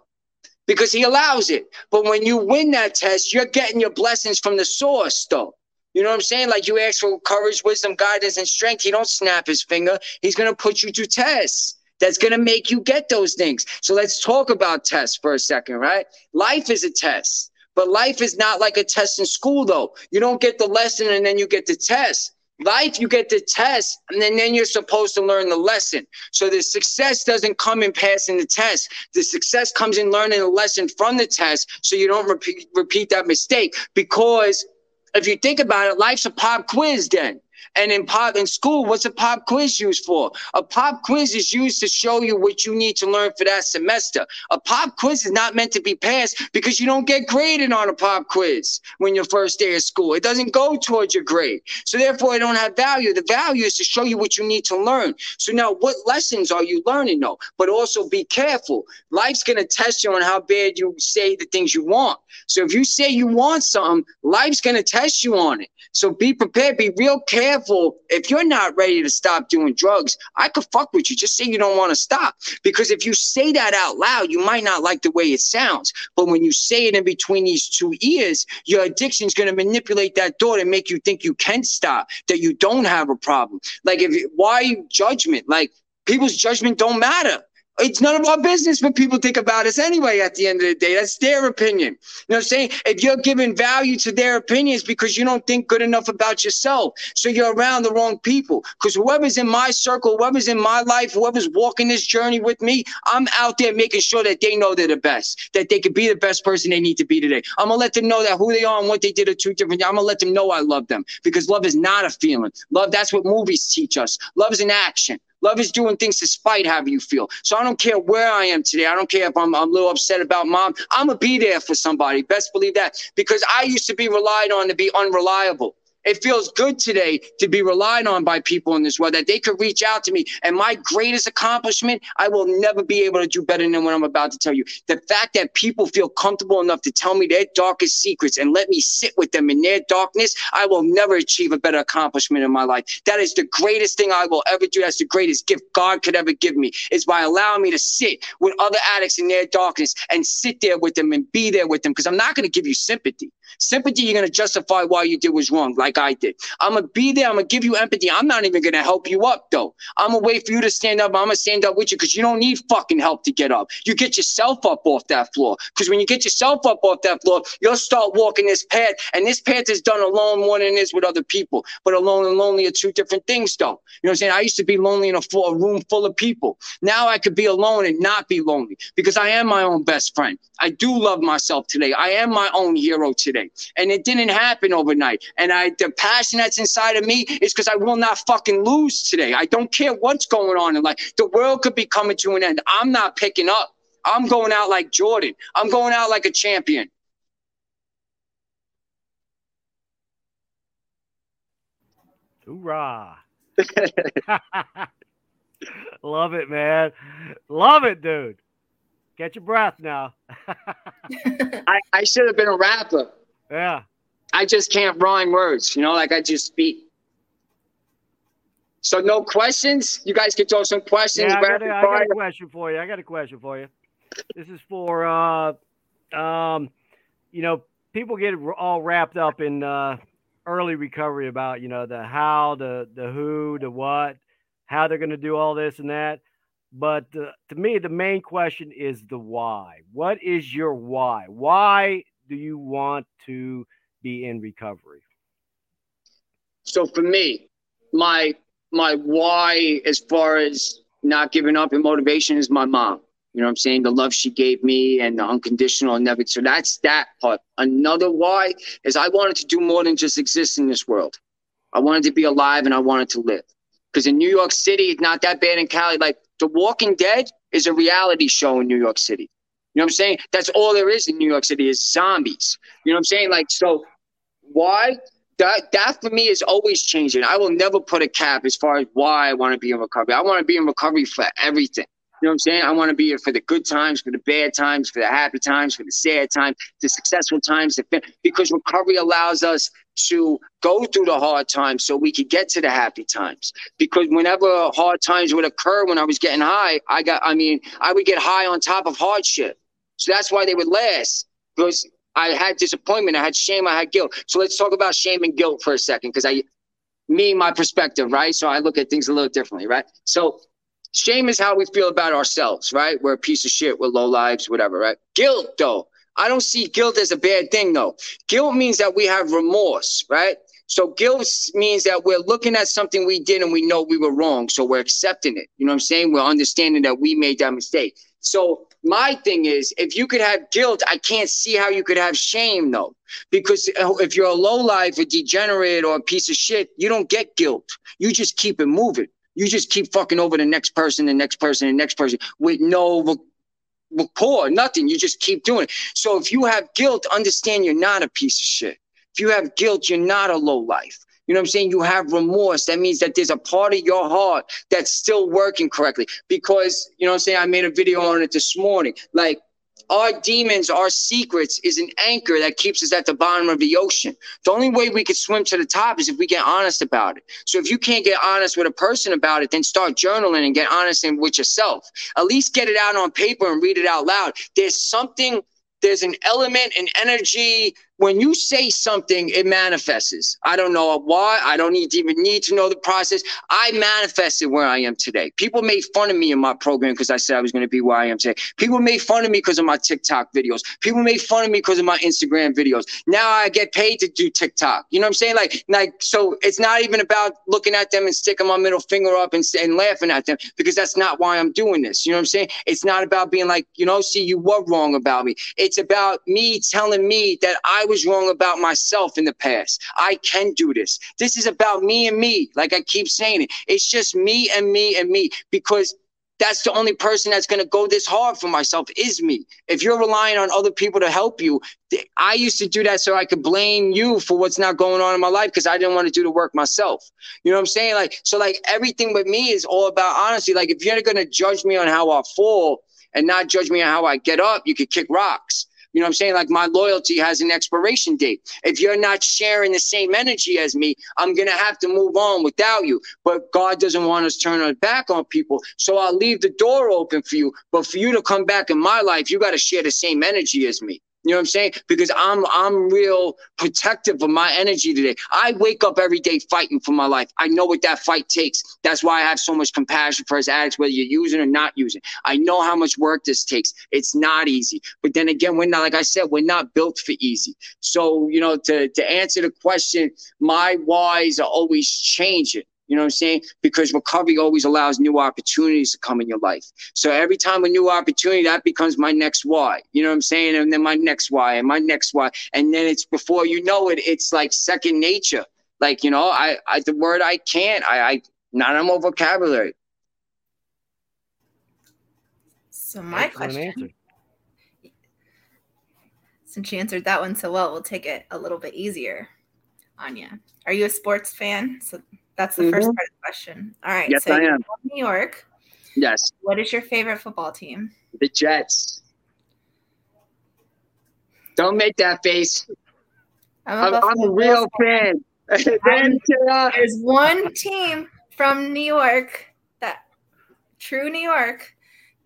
because he allows it. But when you win that test, you're getting your blessings from the source, though. You know what I'm saying? Like you ask for courage, wisdom, guidance, and strength. He don't snap his finger. He's to put you through tests that's to make you get those things. So let's talk about tests for a second, right? Life is a test, but life is not like a test in school, though. You don't get the lesson and then you get the test. Life, you get the test, and then, then you're supposed to learn the lesson. So the success doesn't come in passing the test. The success comes in learning the lesson from the test so you don't repeat, repeat that mistake. Because if you think about it, life's a pop quiz then. And in pop in school, what's a pop quiz used for? A pop quiz is used to show you what you need to learn for that semester. A pop quiz is not meant to be passed because you don't get graded on a pop quiz when your first day of school. It doesn't go towards your grade. So therefore, it don't have value. The value is to show you what you need to learn. So now, what lessons are you learning though? But also be careful. Life's gonna test you on how bad you say the things you want. So if you say you want something, life's gonna test you on it. So be prepared, be real careful. If you're not ready to stop doing drugs, I could fuck with you. Just say you don't want to stop. Because if you say that out loud, you might not like the way it sounds. But when you say it in between these two ears, your addiction is going to manipulate that thought and make you think you can stop, that you don't have a problem. Like if why judgment? Like people's judgment don't matter. It's none of our business what people think about us anyway at the end of the day. That's their opinion. You know what I'm saying? If you're giving value to their opinions because you don't think good enough about yourself, so you're around the wrong people. Because whoever's in my circle, whoever's in my life, whoever's walking this journey with me, I'm out there making sure that they know they're the best, that they could be the best person they need to be today. I'm going to let them know that who they are and what they did are two different. I'm going to let them know I love them because love is not a feeling. Love, that's what movies teach us. Love is an action. Love is doing things despite how you feel. So I don't care where I am today. I don't care if I'm, I'm a little upset about mom. I'm going to be there for somebody. Best believe that. Because I used to be relied on to be unreliable. It feels good today to be relied on by people in this world that they could reach out to me. And my greatest accomplishment, I will never be able to do better than what I'm about to tell you. The fact that people feel comfortable enough to tell me their darkest secrets and let me sit with them in their darkness, I will never achieve a better accomplishment in my life. That is the greatest thing I will ever do. That's the greatest gift God could ever give me is by allowing me to sit with other addicts in their darkness and sit there with them and be there with them. Because I'm not going to give you sympathy. Sympathy, you're going to justify why you did was wrong, like I did. I'm going to be there. I'm going to give you empathy. I'm not even going to help you up, though. I'm going to wait for you to stand up. I'm going to stand up with you because you don't need fucking help to get up. You get yourself up off that floor. Because when you get yourself up off that floor, you'll start walking this path. And this path is done alone more than it is with other people. But alone and lonely are two different things, though. You know what I'm saying? I used to be lonely in a, full, a room full of people. Now I could be alone and not be lonely because I am my own best friend. I do love myself today. I am my own hero today. And it didn't happen overnight. And I the passion that's inside of me is because I will not fucking lose today. I don't care what's going on in life. The world could be coming to an end. I'm not picking up. I'm going out like Jordan. I'm going out like a champion. Hoorah. Love it, man. Love it, dude. Get your breath now. I, I should have been a rapper. Yeah. I just can't rhyme words, you know, like I just speak. So no questions. You guys can throw some questions. Yeah, I got, a, I got a question for you. I got a question for you. This is for, uh, um, you know, people get all wrapped up in uh, early recovery about, you know, the how, the the who, the what, how they're going to do all this and that. But uh, to me, the main question is the why. What is your why? Why do you want to be in recovery? So for me, my my why as far as not giving up and motivation is my mom. You know what I'm saying? The love she gave me and the unconditional and everything. So that's that part. Another why is I wanted to do more than just exist in this world. I wanted to be alive and I wanted to live. Because in New York City, it's not that bad in Cali. Like The Walking Dead is a reality show in New York City. You know what I'm saying? That's all there is in New York City is zombies. You know what I'm saying? Like, so why? That that for me is always changing. I will never put a cap as far as why I want to be in recovery. I want to be in recovery for everything. You know what I'm saying? I want to be here for the good times, for the bad times, for the happy times, for the sad times, the successful times, because recovery allows us to go through the hard times so we could get to the happy times. Because whenever hard times would occur when I was getting high, I got, I mean, I would get high on top of hardship. So that's why they would last because I had disappointment, I had shame, I had guilt. So let's talk about shame and guilt for a second because I, me, my perspective, right? So I look at things a little differently, right? So shame is how we feel about ourselves, right? We're a piece of shit, we're low lives, whatever, right? Guilt, though, I don't see guilt as a bad thing, though. Guilt means that we have remorse, right? So guilt means that we're looking at something we did and we know we were wrong. So we're accepting it. You know what I'm saying? We're understanding that we made that mistake. So my thing is, if you could have guilt, I can't see how you could have shame though. Because if you're a low life, a degenerate, or a piece of shit, you don't get guilt. You just keep it moving. You just keep fucking over the next person, the next person, the next person with no rapport, nothing. You just keep doing it. So if you have guilt, understand you're not a piece of shit. If you have guilt, you're not a low life. You know what I'm saying? You have remorse. That means that there's a part of your heart that's still working correctly. Because, you know what I'm saying? I made a video on it this morning. Like, our demons, our secrets is an anchor that keeps us at the bottom of the ocean. The only way we can swim to the top is if we get honest about it. So if you can't get honest with a person about it, then start journaling and get honest with yourself. At least get it out on paper and read it out loud. There's something there's an element, an energy. When you say something, it manifests. I don't know why. I don't need even need to know the process. I manifested where I am today. People made fun of me in my program because I said I was going to be where I am today. People made fun of me because of my TikTok videos. People made fun of me because of my Instagram videos. Now I get paid to do TikTok. You know what I'm saying? Like, like so it's not even about looking at them and sticking my middle finger up and, and laughing at them because that's not why I'm doing this. You know what I'm saying? It's not about being like, you know, see, you were wrong about me. It's about me telling me that I was wrong about myself in the past. I can do this. This is about me and me. Like I keep saying it. It's just me and me and me because that's the only person that's going to go this hard for myself is me. If you're relying on other people to help you, I used to do that so I could blame you for what's not going on in my life because I didn't want to do the work myself. You know what I'm saying? Like, so like everything with me is all about honesty. Like, if you're going to judge me on how I fall and not judge me on how I get up, you could kick rocks. You know what I'm saying? Like my loyalty has an expiration date. If you're not sharing the same energy as me, I'm going to have to move on without you. But God doesn't want us turn our back on people. So I'll leave the door open for you. But for you to come back in my life, you got to share the same energy as me. You know what I'm saying? Because I'm I'm real protective of my energy today. I wake up every day fighting for my life. I know what that fight takes. That's why I have so much compassion for his addicts, whether you're using or not using. I know how much work this takes. It's not easy. But then again, we're not like I said, we're not built for easy. So, you know, to to answer the question, my whys are always changing. You know what I'm saying? Because recovery always allows new opportunities to come in your life. So every time a new opportunity, that becomes my next why. You know what I'm saying? And then my next why and my next why. And then it's before you know it, it's like second nature. Like, you know, I, I the word I can't, I, I not on my vocabulary. So my Excellent question. Since you answered that one so well, we'll take it a little bit easier. Anya, are you a sports fan? So that's the mm-hmm. first part of the question. All right. Yes, so I am. New York. Yes. What is your favorite football team? The Jets. Don't make that face. I'm a, I'm a real fan. There's one team from New York that true New York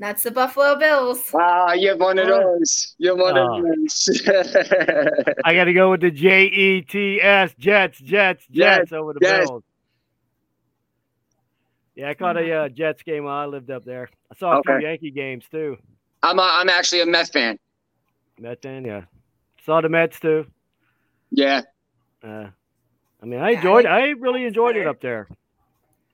that's the Buffalo Bills. Wow, you're one of those. You're one oh. of those. I got to go with the J E T S Jets, Jets, Jets yes, over the yes. Bills. Yeah, I caught a mm-hmm. uh, Jets game while I lived up there. I saw a okay. few Yankee games too. I'm a, I'm actually a Mets fan. Mets fan, yeah. Saw the Mets too. Yeah. Uh, I mean, I enjoyed. I really enjoyed it up there.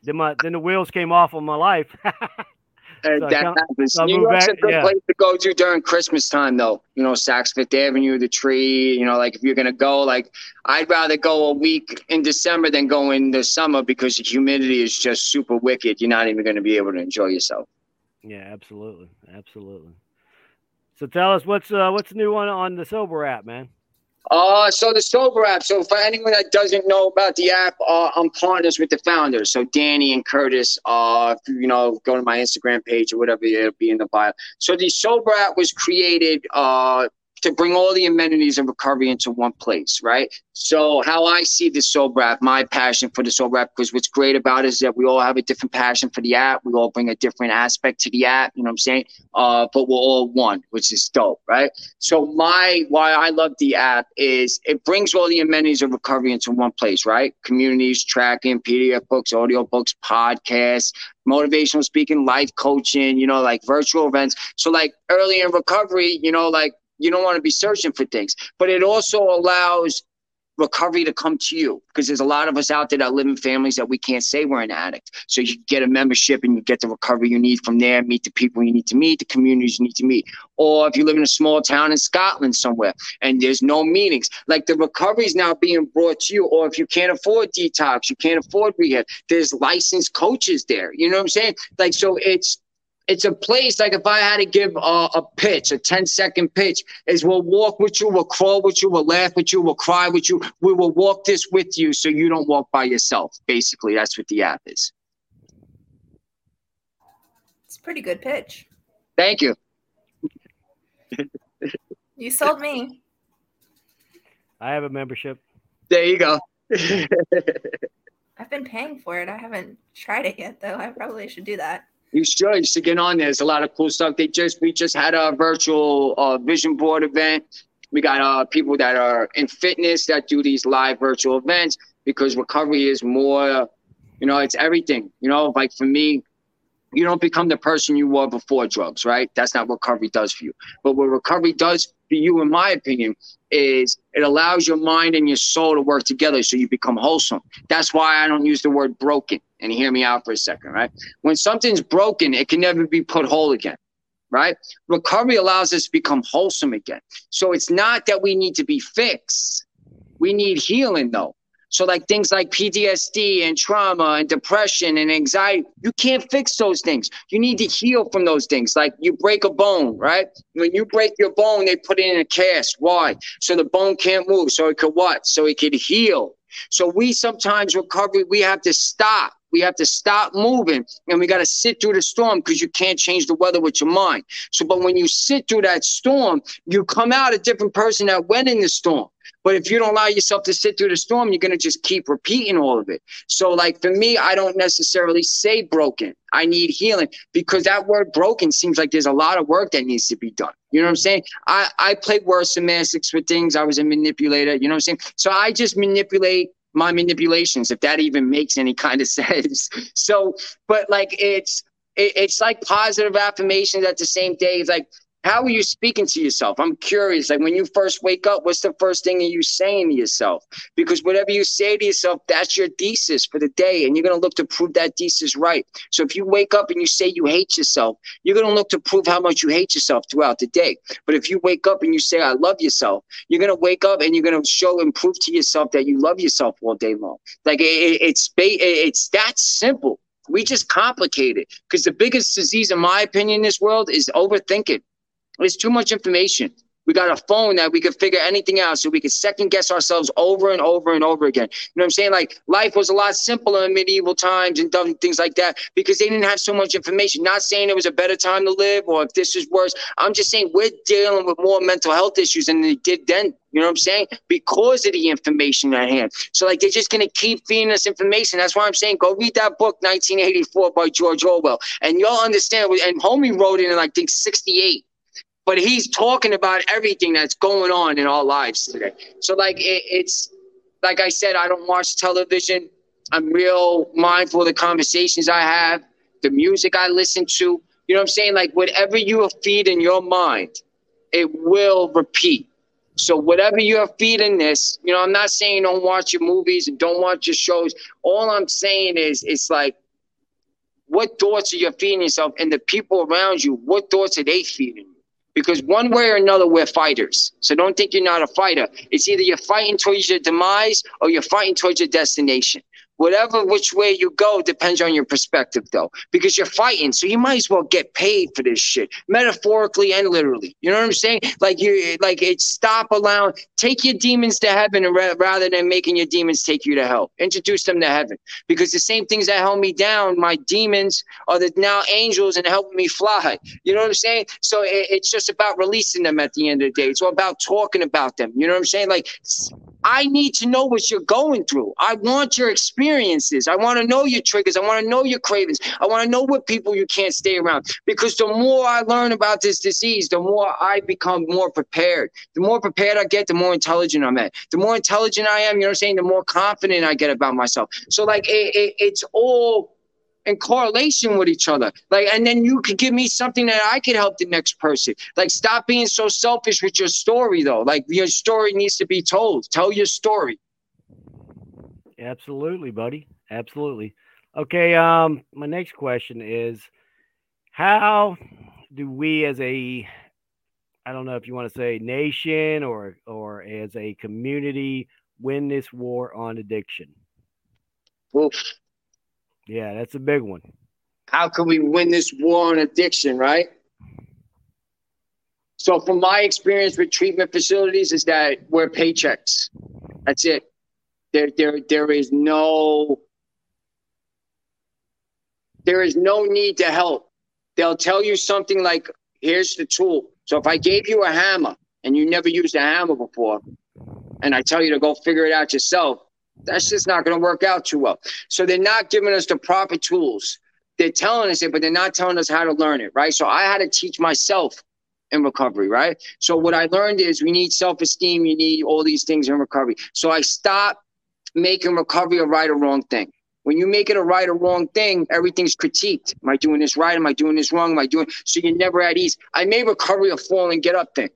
Then my then the wheels came off on my life. And so that happens. New York's back, a good yeah. place to go to during Christmas time, though. You know, Saks Fifth Avenue, the tree. You know, like if you're gonna go, like I'd rather go a week in December than go in the summer because the humidity is just super wicked. You're not even gonna be able to enjoy yourself. Yeah, absolutely, absolutely. So tell us what's uh, what's new on on the sober app, man. Uh, so the Sober app. So for anyone that doesn't know about the app, uh, I'm partners with the founders. So Danny and Curtis. Uh, you know, go to my Instagram page or whatever. It'll be in the bio. So the Sober app was created uh to bring all the amenities of recovery into one place, right? So how I see the sober app, my passion for the sober app, because what's great about it is that we all have a different passion for the app. We all bring a different aspect to the app, you know what I'm saying? Uh, but we're all one, which is dope, right? So my why I love the app is it brings all the amenities of recovery into one place, right? Communities, tracking, PDF books, audio books, podcasts, motivational speaking, life coaching, you know, like virtual events. So like early in recovery, you know, like you don't want to be searching for things, but it also allows recovery to come to you because there's a lot of us out there that live in families that we can't say we're an addict. So you get a membership and you get the recovery you need from there, meet the people you need to meet, the communities you need to meet. Or if you live in a small town in Scotland somewhere and there's no meetings, like the recovery is now being brought to you. Or if you can't afford detox, you can't afford rehab, there's licensed coaches there. You know what I'm saying? Like, so it's, it's a place like if I had to give a, a, pitch, a 10 second pitch, is we'll walk with you, we'll crawl with you, we'll laugh with you, we'll cry with you. We will walk this with you so you don't walk by yourself. Basically, that's what the app is. It's a pretty good pitch. Thank you. you sold me. I have a membership. There you go. I've been paying for it. I haven't tried it yet, though. I probably should do that. You should. You should get on there. There's a lot of cool stuff. They just we just had a virtual uh, vision board event. We got uh, people that are in fitness that do these live virtual events because recovery is more, you know, it's everything. You know, like for me, you don't become the person you were before drugs, right? That's not what recovery does for you. But what recovery does for you, in my opinion, is it allows your mind and your soul to work together so you become wholesome. That's why I don't use the word broken. And hear me out for a second, right? When something's broken, it can never be put whole again, right? Recovery allows us to become wholesome again. So it's not that we need to be fixed. We need healing, though. So, like things like PTSD and trauma and depression and anxiety, you can't fix those things. You need to heal from those things. Like you break a bone, right? When you break your bone, they put it in a cast. Why? So the bone can't move. So it could what? So it could heal. So we sometimes recovery, we have to stop. We have to stop moving and we got to sit through the storm because you can't change the weather with your mind. So, but when you sit through that storm, you come out a different person that went in the storm. But if you don't allow yourself to sit through the storm, you're going to just keep repeating all of it. So, like for me, I don't necessarily say broken. I need healing because that word broken seems like there's a lot of work that needs to be done. You know what I'm saying? I, I played worse semantics for things. I was a manipulator. You know what I'm saying? So I just manipulate my manipulations, if that even makes any kind of sense. So, but like it's, it, it's like positive affirmations at the same day. It's like how are you speaking to yourself? I'm curious. Like when you first wake up, what's the first thing are you saying to yourself? Because whatever you say to yourself, that's your thesis for the day. And you're going to look to prove that thesis right. So if you wake up and you say you hate yourself, you're going to look to prove how much you hate yourself throughout the day. But if you wake up and you say, I love yourself, you're going to wake up and you're going to show and prove to yourself that you love yourself all day long. Like it, it's, it's that simple. We just complicate it because the biggest disease, in my opinion, in this world is overthinking. It's too much information. We got a phone that we could figure anything out so we could second guess ourselves over and over and over again. You know what I'm saying? Like life was a lot simpler in medieval times and things like that because they didn't have so much information. Not saying it was a better time to live or if this is worse. I'm just saying we're dealing with more mental health issues than they did then. You know what I'm saying? Because of the information at hand. So like they're just gonna keep feeding us information. That's why I'm saying go read that book 1984 by George Orwell, and you'll understand. And Homie wrote it in like I think 68 but he's talking about everything that's going on in our lives today. So, like, it, it's like I said, I don't watch television. I'm real mindful of the conversations I have, the music I listen to. You know what I'm saying? Like, whatever you feed in your mind, it will repeat. So, whatever you're feeding this, you know, I'm not saying don't watch your movies and don't watch your shows. All I'm saying is, it's like, what thoughts are you feeding yourself? And the people around you, what thoughts are they feeding you? Because one way or another we're fighters. So don't think you're not a fighter. It's either you're fighting towards your demise or you're fighting towards your destination whatever which way you go depends on your perspective though because you're fighting so you might as well get paid for this shit metaphorically and literally. You know what i'm saying? Like you like it's stop allowing take your demons to heaven rather than making your demons take you to hell. Introduce them to heaven. Because the same things that held me down my demons are the now angels and helping me fly. You know what i'm saying? So it, it's just about releasing them at the end of the day. It's all about talking about them. You know what i'm saying? Like I need to know what you're going through. I want your experiences. I want to know your triggers. I want to know your cravings. I want to know what people you can't stay around. Because the more I learn about this disease, the more I become more prepared. The more prepared I get, the more intelligent I'm at. The more intelligent I am, you know what I'm saying? The more confident I get about myself. So, like, it, it, it's all in correlation with each other. Like, and then you could give me something that I could help the next person. Like, stop being so selfish with your story, though. Like, your story needs to be told. Tell your story. Absolutely, buddy. Absolutely. Okay. Um, my next question is, how do we, as a, I don't know if you want to say nation or or as a community, win this war on addiction? Oof. Yeah, that's a big one. How can we win this war on addiction, right? So, from my experience with treatment facilities, is that we're paychecks. That's it. There, there, there is no, there is no need to help. They'll tell you something like, "Here's the tool." So, if I gave you a hammer and you never used a hammer before, and I tell you to go figure it out yourself, that's just not going to work out too well. So, they're not giving us the proper tools. They're telling us it, but they're not telling us how to learn it, right? So, I had to teach myself in recovery, right? So what I learned is we need self-esteem, you need all these things in recovery. So I stopped making recovery a right or wrong thing. When you make it a right or wrong thing, everything's critiqued. Am I doing this right? Am I doing this wrong? Am I doing so you're never at ease? I made recovery a fall and get up thing.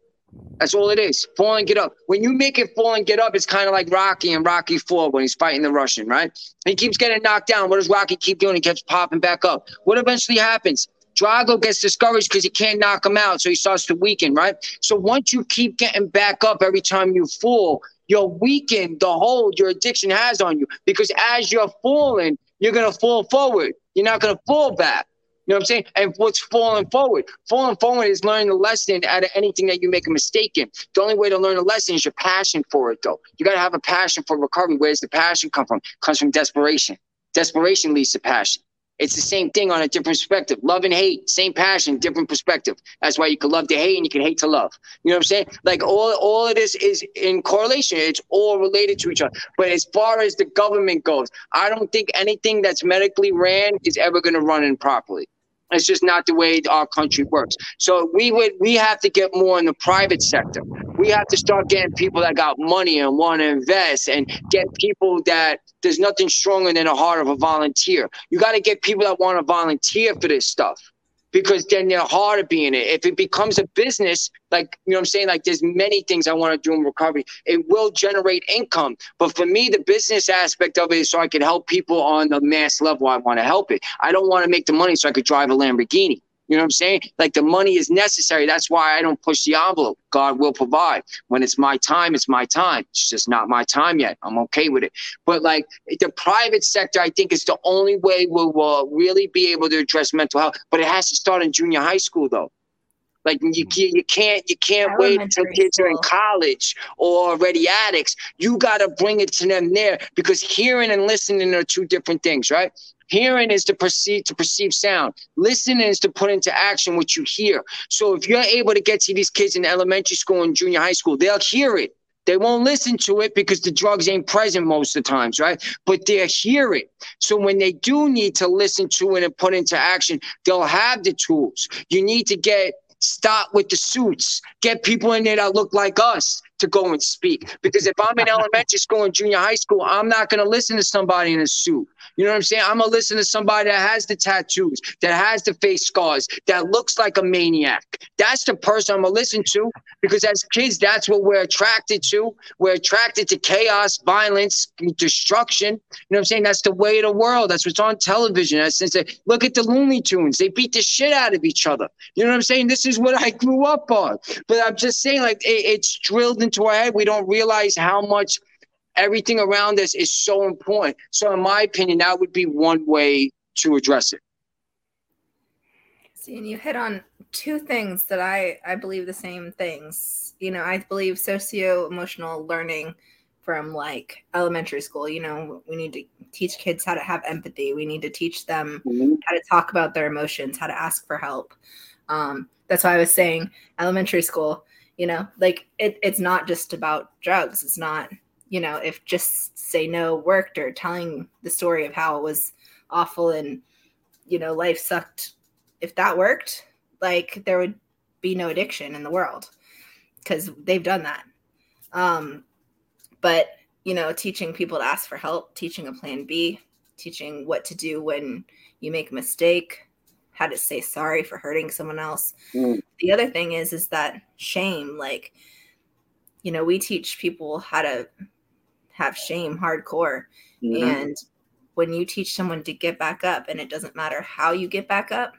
That's all it is. Fall and get up. When you make it fall and get up, it's kind of like Rocky and Rocky Four when he's fighting the Russian, right? He keeps getting knocked down. What does Rocky keep doing? He keeps popping back up. What eventually happens? Drago gets discouraged because he can't knock him out, so he starts to weaken, right? So once you keep getting back up every time you fall, you're weakened the hold your addiction has on you. Because as you're falling, you're gonna fall forward. You're not gonna fall back. You know what I'm saying? And what's falling forward? Falling forward is learning the lesson out of anything that you make a mistake in. The only way to learn a lesson is your passion for it, though. You got to have a passion for recovery. Where does the passion come from? It comes from desperation. Desperation leads to passion. It's the same thing on a different perspective. Love and hate, same passion, different perspective. That's why you can love to hate and you can hate to love. You know what I'm saying? Like all, all of this is in correlation. It's all related to each other. But as far as the government goes, I don't think anything that's medically ran is ever going to run in properly. It's just not the way our country works. So we would we have to get more in the private sector. We have to start getting people that got money and want to invest and get people that there's nothing stronger than the heart of a volunteer. You got to get people that want to volunteer for this stuff because then they're hard to be in it. If it becomes a business, like you know what I'm saying, like there's many things I want to do in recovery. It will generate income. But for me, the business aspect of it is so I can help people on the mass level. I want to help it. I don't want to make the money so I could drive a Lamborghini. You know what I'm saying? Like the money is necessary. That's why I don't push the envelope. God will provide. When it's my time, it's my time. It's just not my time yet. I'm okay with it. But like the private sector, I think is the only way we'll, we'll really be able to address mental health. But it has to start in junior high school, though. Like you, mm-hmm. you can't you can't wait until kids are in college or already addicts. You got to bring it to them there because hearing and listening are two different things, right? Hearing is to perceive to perceive sound. Listening is to put into action what you hear. So if you're able to get to these kids in elementary school and junior high school, they'll hear it. They won't listen to it because the drugs ain't present most of the times, right? But they'll hear it. So when they do need to listen to it and put into action, they'll have the tools. You need to get stop with the suits. Get people in there that look like us to go and speak. Because if I'm in elementary school and junior high school, I'm not going to listen to somebody in a suit. You know what I'm saying? I'm gonna listen to somebody that has the tattoos, that has the face scars, that looks like a maniac. That's the person I'm gonna listen to because as kids, that's what we're attracted to. We're attracted to chaos, violence, destruction. You know what I'm saying? That's the way of the world. That's what's on television. That's since look at the Looney Tunes. They beat the shit out of each other. You know what I'm saying? This is what I grew up on. But I'm just saying, like it, it's drilled into our head. We don't realize how much everything around us is so important. So, in my opinion, that would be one way to address it. See, and you hit on two things that I I believe the same things. You know, I believe socio emotional learning from like elementary school. You know, we need to teach kids how to have empathy. We need to teach them mm-hmm. how to talk about their emotions, how to ask for help. Um, that's why I was saying elementary school. You know, like it, it's not just about drugs. It's not you know, if just say no worked or telling the story of how it was awful and, you know, life sucked, if that worked, like there would be no addiction in the world because they've done that. Um, but, you know, teaching people to ask for help, teaching a plan B, teaching what to do when you make a mistake, how to say sorry for hurting someone else. Mm. The other thing is, is that shame, like, you know, we teach people how to have shame hardcore. Mhm. And when you teach someone to get back up, and it doesn't matter how you get back up,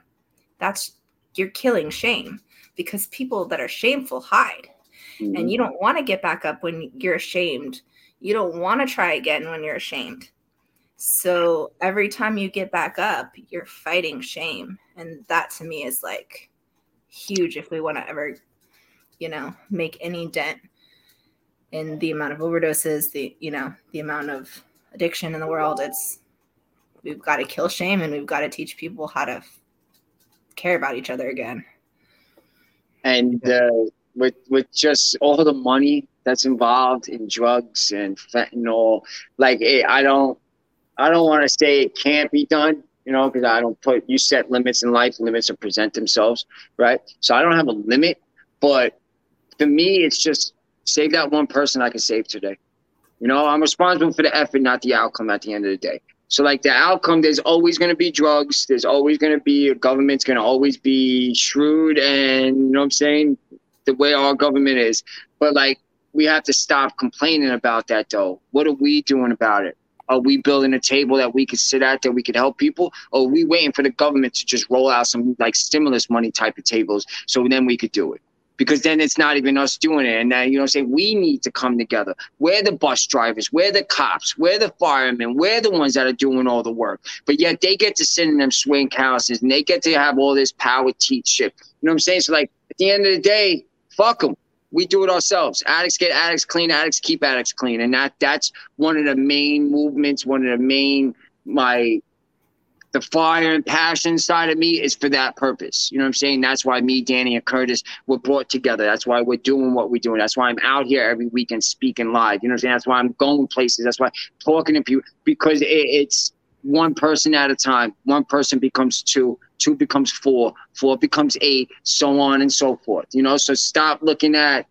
that's you're killing shame because people that are shameful hide. Mhm. And you don't want to get back up when you're ashamed. You don't want to try again when you're ashamed. So every time you get back up, you're fighting shame. And that to me is like huge if we want to ever, you know, make any dent in the amount of overdoses, the, you know, the amount of addiction in the world. It's, we've got to kill shame and we've got to teach people how to care about each other again. and uh, with with just all the money that's involved in drugs and fentanyl, like it, I don't, I don't want to say it can't be done, you know, because I don't put you set limits in life, limits to present themselves, right? So I don't have a limit, but for me, it's just save that one person I can save today. You know, I'm responsible for the effort, not the outcome at the end of the day. So like the outcome, there's always going to be drugs. There's always going to be government's going to always be shrewd, and you know what I'm saying, the way our government is. But like we have to stop complaining about that, though. What are we doing about it? Are we building a table that we could sit at that we could help people? Or are we waiting for the government to just roll out some like stimulus money type of tables so then we could do it? Because then it's not even us doing it. And then, you know, say we need to come together. We're the bus drivers, we're the cops, we're the firemen, we're the ones that are doing all the work. But yet they get to sit in them swing houses and they get to have all this power teach shit. You know what I'm saying? So like at the end of the day, fuck them. We do it ourselves. Addicts get addicts clean. Addicts keep addicts clean, and that that's one of the main movements. One of the main my the fire and passion side of me is for that purpose. You know what I'm saying? That's why me, Danny, and Curtis were brought together. That's why we're doing what we're doing. That's why I'm out here every weekend speaking live. You know what I'm saying? That's why I'm going places. That's why talking to people because it, it's one person at a time. One person becomes two, two becomes four, four becomes eight, so on and so forth. You know, so stop looking at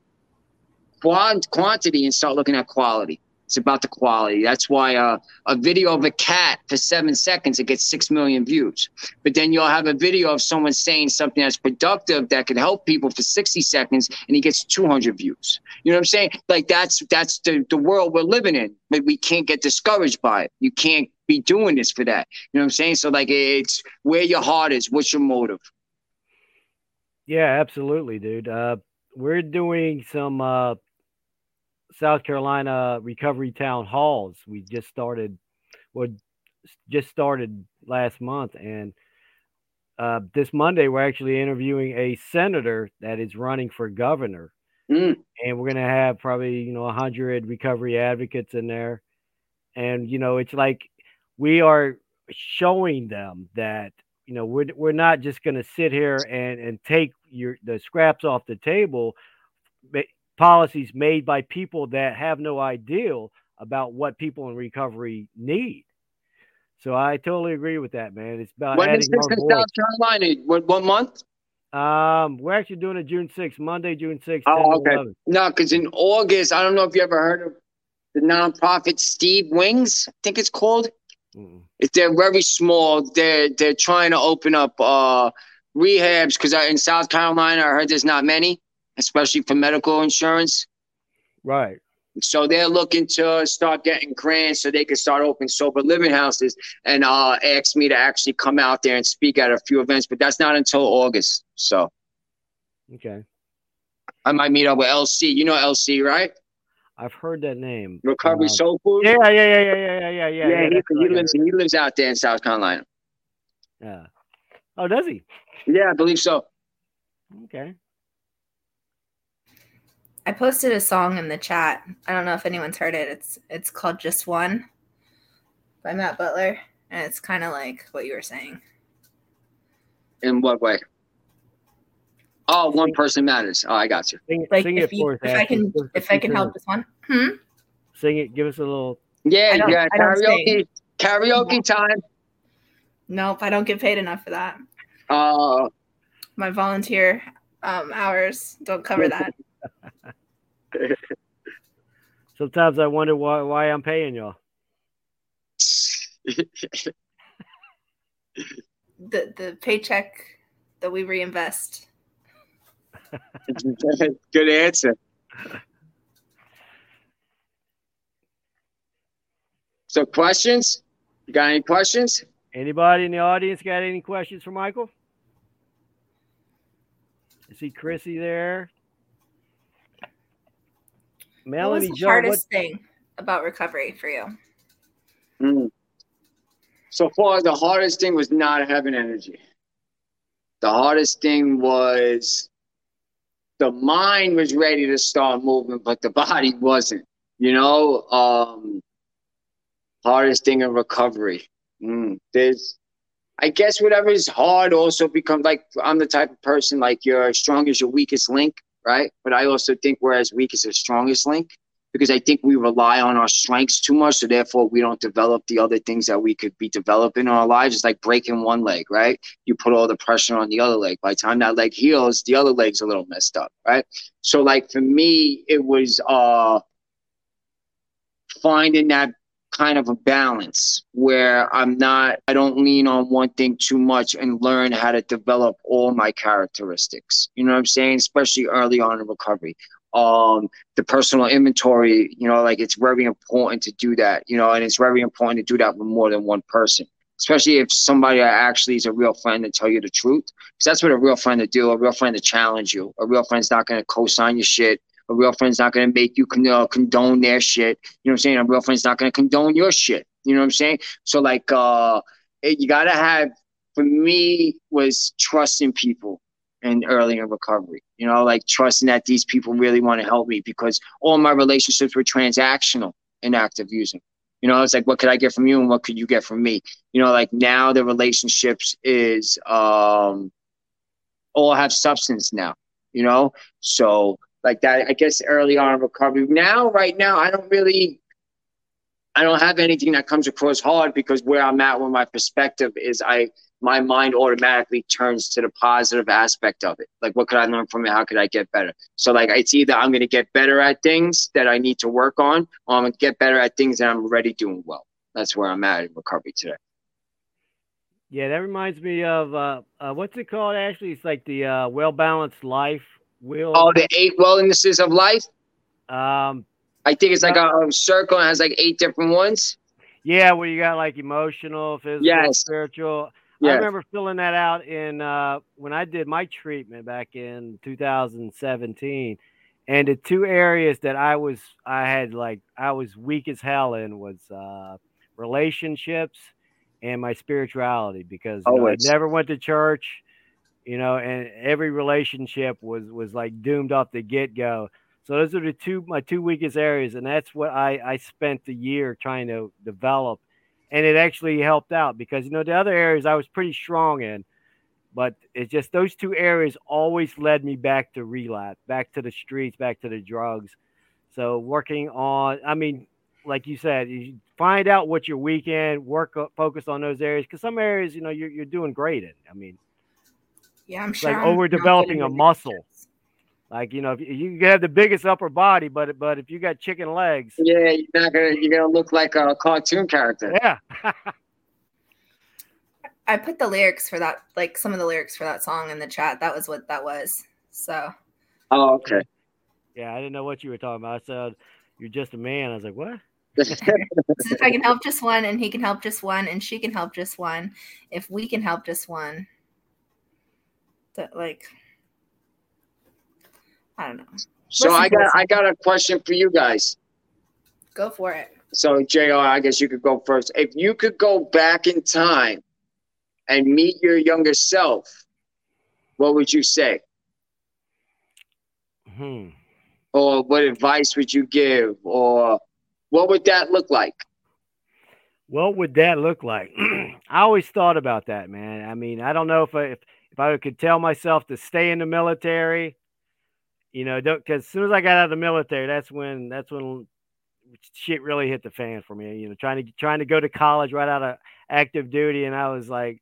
quant- quantity and start looking at quality. It's about the quality. That's why uh, a video of a cat for seven seconds it gets six million views. But then you'll have a video of someone saying something that's productive that could help people for 60 seconds, and he gets 200 views. You know what I'm saying? Like that's that's the the world we're living in. But we can't get discouraged by it. You can't be doing this for that. You know what I'm saying? So like it's where your heart is. What's your motive? Yeah, absolutely, dude. Uh, we're doing some uh, South Carolina recovery town halls. We just started, well, just started last month, and uh, this Monday we're actually interviewing a senator that is running for governor, Mm. and we're gonna have probably you know a hundred recovery advocates in there, and you know it's like we are showing them that you know we're we're not just going to sit here and and take your the scraps off the table ma- policies made by people that have no idea about what people in recovery need so i totally agree with that man it's about When is this in voice. South Carolina? What what month? um we're actually doing it june 6th monday june 6th Oh, okay. 11. No, because in August, I don't know if you ever heard of the nonprofit Steve Wings. I think it's called. Mm-mm. If they're very small, they're they're trying to open up uh, rehabs because in South Carolina, I heard there's not many, especially for medical insurance. right So they're looking to start getting grants so they can start opening sober living houses and uh, asked me to actually come out there and speak at a few events, but that's not until August. So okay I might meet up with LC. You know LC, right? I've heard that name. Recovery uh, Soul Food. Yeah, yeah, yeah, yeah, yeah, yeah, yeah. Yeah, yeah he, he right. lives he lives out there in South Carolina. Yeah. Oh, does he? Yeah, I believe so. Okay. I posted a song in the chat. I don't know if anyone's heard it. It's it's called Just One by Matt Butler, and it's kind of like what you were saying. In what way? Oh, one person matters. Oh, I got you. Sing, Like sing if, it you, for us. if I can Give us a if I can help this one. Hmm? Sing it. Give us a little. Yeah, yeah. Karaoke, karaoke time. Nope, I don't get paid enough for that. Uh, My volunteer um, hours don't cover that. Sometimes I wonder why why I'm paying y'all. The the paycheck that we reinvest. good answer. So questions? You got any questions? Anybody in the audience got any questions for Michael? I see Chrissy there. Melanie, what was the Joe, hardest what, thing about recovery for you? Mm. So far, the hardest thing was not having energy. The hardest thing was the mind was ready to start moving, but the body wasn't. You know, um, hardest thing in recovery. Mm. There's, I guess, whatever is hard also becomes like I'm the type of person like you're as strong as your weakest link, right? But I also think we're as weak as the strongest link because I think we rely on our strengths too much. So therefore, we don't develop the other things that we could be developing in our lives. It's like breaking one leg, right? You put all the pressure on the other leg. By the time that leg heals, the other leg's a little messed up, right? So like for me, it was uh finding that kind of a balance where I'm not, I don't lean on one thing too much and learn how to develop all my characteristics. You know what I'm saying? Especially early on in recovery um the personal inventory you know like it's very important to do that you know and it's very important to do that with more than one person especially if somebody actually is a real friend to tell you the truth because that's what a real friend to do a real friend to challenge you a real friend's not going to co-sign your shit a real friend's not going to make you con- uh, condone their shit you know what i'm saying a real friend's not going to condone your shit you know what i'm saying? So like uh it, you got to have for me was trusting people and early in recovery. You know, like trusting that these people really want to help me because all my relationships were transactional in active using. You know, it's like what could I get from you and what could you get from me? You know, like now the relationships is um all have substance now, you know? So like that I guess early on recovery. Now, right now, I don't really I don't have anything that comes across hard because where I'm at, with my perspective is, I my mind automatically turns to the positive aspect of it. Like, what could I learn from it? How could I get better? So, like, it's either I'm going to get better at things that I need to work on, or I'm going to get better at things that I'm already doing well. That's where I'm at in recovery today. Yeah, that reminds me of uh, uh, what's it called? Actually, it's like the uh, well balanced life. Will oh, the eight wellnesses of life. Um, I think it's like a, a circle and has like eight different ones. Yeah, where you got like emotional, physical, yes. spiritual. Yes. I remember filling that out in uh, when I did my treatment back in 2017, and the two areas that I was I had like I was weak as hell in was uh, relationships and my spirituality because you know, I never went to church, you know, and every relationship was was like doomed off the get go. So those are the two my two weakest areas, and that's what I I spent the year trying to develop and it actually helped out because you know the other areas I was pretty strong in, but it's just those two areas always led me back to relapse, back to the streets, back to the drugs. So working on, I mean, like you said, you find out what your weekend work uh, focus on those areas because some areas you know you're you're doing great in. I mean, yeah, I'm sure. Like over developing a muscle. Like you know, if you can have the biggest upper body, but but if you got chicken legs, yeah, you're not gonna you're gonna look like a cartoon character. Yeah. I put the lyrics for that, like some of the lyrics for that song in the chat. That was what that was. So. Oh, okay. Yeah, I didn't know what you were talking about. I said you're just a man. I was like, what? if I can help just one, and he can help just one, and she can help just one, if we can help just one, that like I don't know. So Listen I got I got a question for you guys. Go for it. So Jr., I guess you could go first. If you could go back in time and meet your younger self, what would you say? Hmm. Or what advice would you give? Or what would that look like? What would that look like? I always thought about that, man. I mean, I don't know if I, if, if I could tell myself to stay in the military you know, don't because as soon as I got out of the military, that's when that's when shit really hit the fan for me. You know, trying to trying to go to college right out of active duty, and I was like,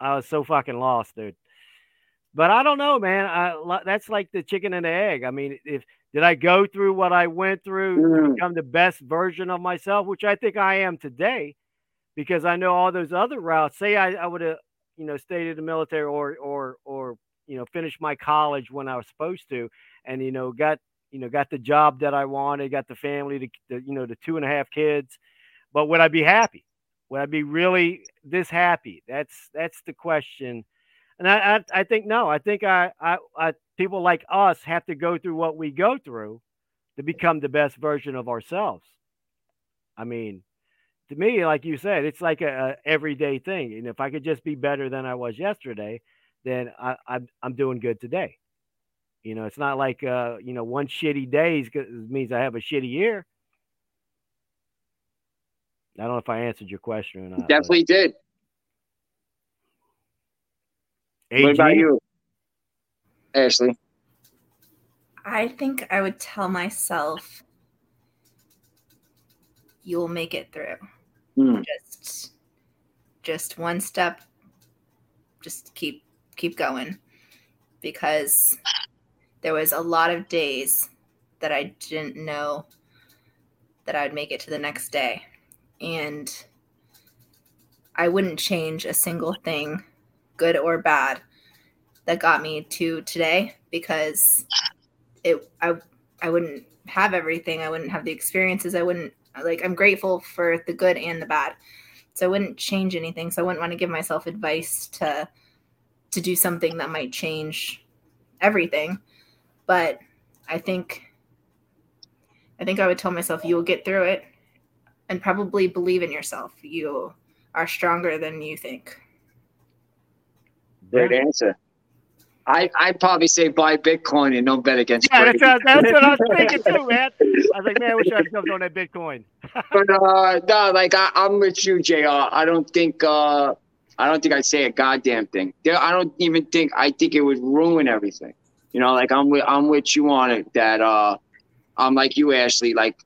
I was so fucking lost, dude. But I don't know, man. I, that's like the chicken and the egg. I mean, if did I go through what I went through mm. to become the best version of myself, which I think I am today, because I know all those other routes. Say I, I would have, you know, stayed in the military or or or you know finished my college when I was supposed to and you know got you know got the job that I wanted, got the family, the you know the two and a half kids. but would I be happy? Would I be really this happy? That's that's the question. And I I, I think no. I think I, I I people like us have to go through what we go through to become the best version of ourselves. I mean, to me, like you said, it's like a, a everyday thing. And if I could just be better than I was yesterday, then I, I'm I'm doing good today. You know, it's not like uh, you know, one shitty day means I have a shitty year. I don't know if I answered your question or not. Definitely but. did. AG? What about you, Ashley? I think I would tell myself you'll make it through. Mm. Just just one step just keep keep going because there was a lot of days that I didn't know that I'd make it to the next day and I wouldn't change a single thing good or bad that got me to today because it I I wouldn't have everything. I wouldn't have the experiences. I wouldn't like I'm grateful for the good and the bad. So I wouldn't change anything. So I wouldn't want to give myself advice to to do something that might change everything. But I think I think I would tell myself you will get through it and probably believe in yourself. You are stronger than you think. Great answer. I I'd probably say buy Bitcoin and don't bet against. Yeah, that's, what, that's what I was thinking too, man. I was like, man, I wish I had jumped on that Bitcoin. but uh, no, like I, am with you, Jr. I don't think uh, I don't think I'd say a goddamn thing. I don't even think I think it would ruin everything. You know, like I'm with I'm with you on it. That uh, I'm like you, Ashley. Like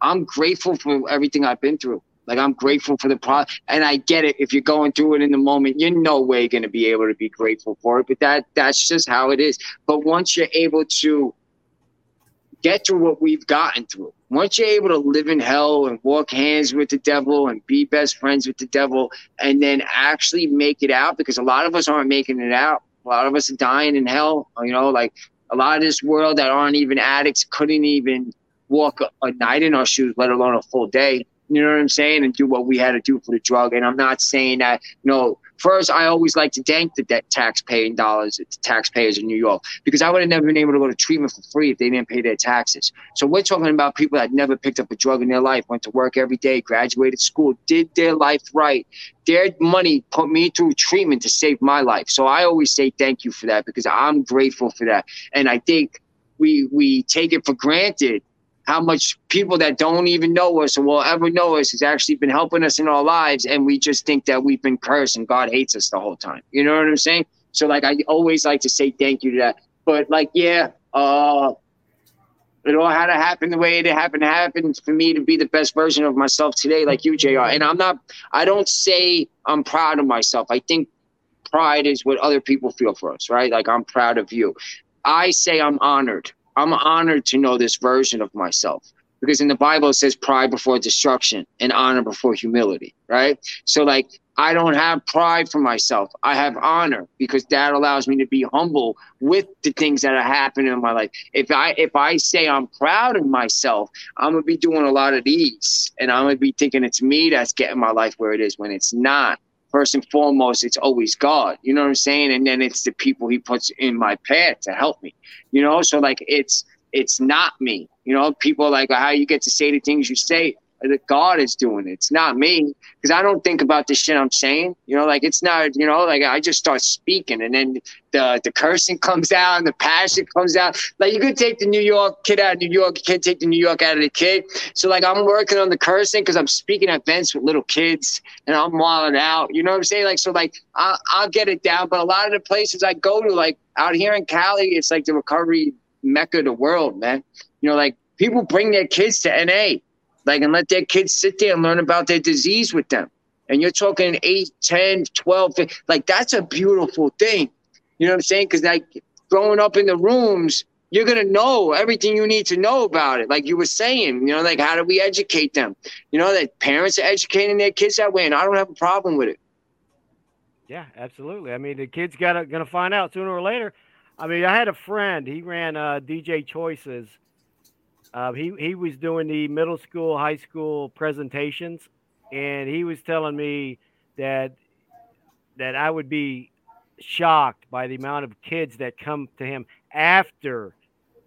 I'm grateful for everything I've been through. Like I'm grateful for the pro, and I get it. If you're going through it in the moment, you're no way to be able to be grateful for it. But that that's just how it is. But once you're able to get through what we've gotten through, once you're able to live in hell and walk hands with the devil and be best friends with the devil, and then actually make it out, because a lot of us aren't making it out. A lot of us are dying in hell. You know, like a lot of this world that aren't even addicts couldn't even walk a, a night in our shoes, let alone a full day. You know what I'm saying? And do what we had to do for the drug. And I'm not saying that, you know, first, I always like to thank the taxpaying dollars, the taxpayers in New York, because I would have never been able to go to treatment for free if they didn't pay their taxes. So we're talking about people that never picked up a drug in their life, went to work every day, graduated school, did their life right. Their money put me through treatment to save my life. So I always say thank you for that because I'm grateful for that. And I think we we take it for granted how much people that don't even know us or will ever know us has actually been helping us in our lives and we just think that we've been cursed and god hates us the whole time. You know what i'm saying? So like i always like to say thank you to that. But like yeah uh it all had to happen the way it happened to happen for me to be the best version of myself today like you jr and i'm not i don't say i'm proud of myself. I think pride is what other people feel for us right? Like i'm proud of you. I say i'm honored I'm honored to know this version of myself because in the Bible it says pride before destruction and honor before humility, right? So like I don't have pride for myself. I have honor because that allows me to be humble with the things that are happening in my life. If I if I say I'm proud of myself, I'm gonna be doing a lot of these, and I'm gonna be thinking it's me that's getting my life where it is when it's not. First and foremost, it's always God. You know what I'm saying? And then it's the people He puts in my path to help me you know so like it's it's not me you know people like how you get to say the things you say that God is doing it. It's not me because I don't think about the shit I'm saying. You know, like it's not. You know, like I just start speaking, and then the the cursing comes out, and the passion comes out. Like you could take the New York kid out of New York, you can't take the New York out of the kid. So like I'm working on the cursing because I'm speaking at events with little kids, and I'm wilding out. You know what I'm saying? Like so, like I, I'll get it down. But a lot of the places I go to, like out here in Cali, it's like the recovery mecca of the world, man. You know, like people bring their kids to NA like and let their kids sit there and learn about their disease with them. And you're talking 8 10 12 like that's a beautiful thing. You know what i'm saying? Because like growing up in the rooms you're going to know everything you need to know about it like you were saying you know like how do we educate them? You know that parents are educating their kids that way and i don't have a problem with it. Yeah absolutely. I mean the kids got to going to find out sooner or later. I mean i had a friend he ran uh, dj choices Uh, he he was doing the middle school, high school presentations, and he was telling me that that I would be shocked by the amount of kids that come to him after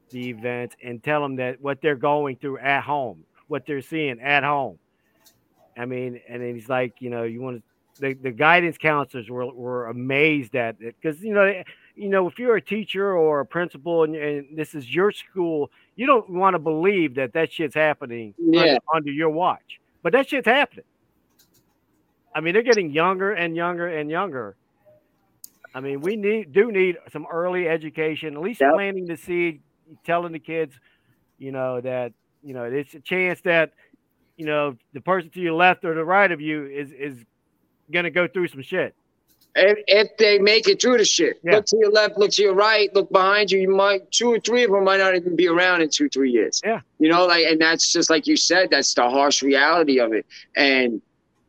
the event and tell him that what they're going through at home, what they're seeing at home. I mean, and he's like, you know, you want to. The, the guidance counselors were, were amazed at it because you know you know if you're a teacher or a principal and, and this is your school you don't want to believe that that shit's happening Yeah. under, under your watch but that shit's happening I mean, they're getting younger and younger and younger. I mean, we need do need some early education, at least Yep. planting the seed, telling the kids, you know, that you know it's a chance that you know the person to your left or the right of you is is gonna go through some shit. If, if they make it through the shit, Yeah. look to your left, look to your right, look behind you. You might two or three of them might not even be around in two, three years. Yeah. You know, like, and that's just like you said. That's the harsh reality of it. And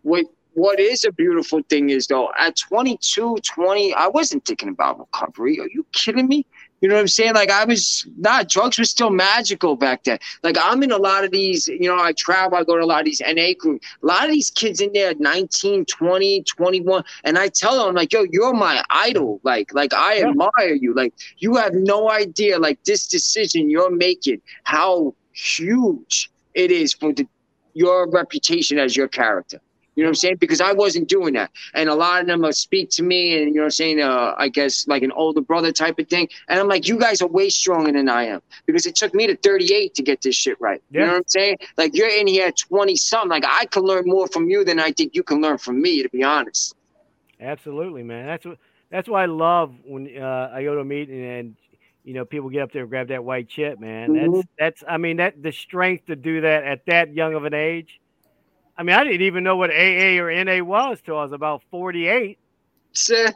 what what is a beautiful thing is though, at 22, 20, I wasn't thinking about recovery. Are you kidding me? You know what I'm saying? Like I was not. Drugs were still magical back then. Like I'm in a lot of these. You know, I travel. I go to a lot of these NA groups. A lot of these kids in there, 19, 20, 21, and I tell them like, "Yo, you're my idol. Like, like I Yeah. admire you. Like you have no idea. Like this decision you're making, how huge it is for the, your reputation as your character." You know what I'm saying? Because I wasn't doing that. And a lot of them will speak to me and, you know what I'm saying, uh, I guess like an older brother type of thing. And I'm like, you guys are way stronger than I am because it took me to 38 to get this shit right. You know what I'm saying? Like you're in here at 20 something. Like I can learn more from you than I think you can learn from me, to be honest. Absolutely, man. That's what that's why I love when uh, I go to a meeting and you know people get up there and grab that white chip, man. Mhm. That's that's I mean that the strength to do that at that young of an age. I mean, I didn't even know what AA or NA was till I was about 48. So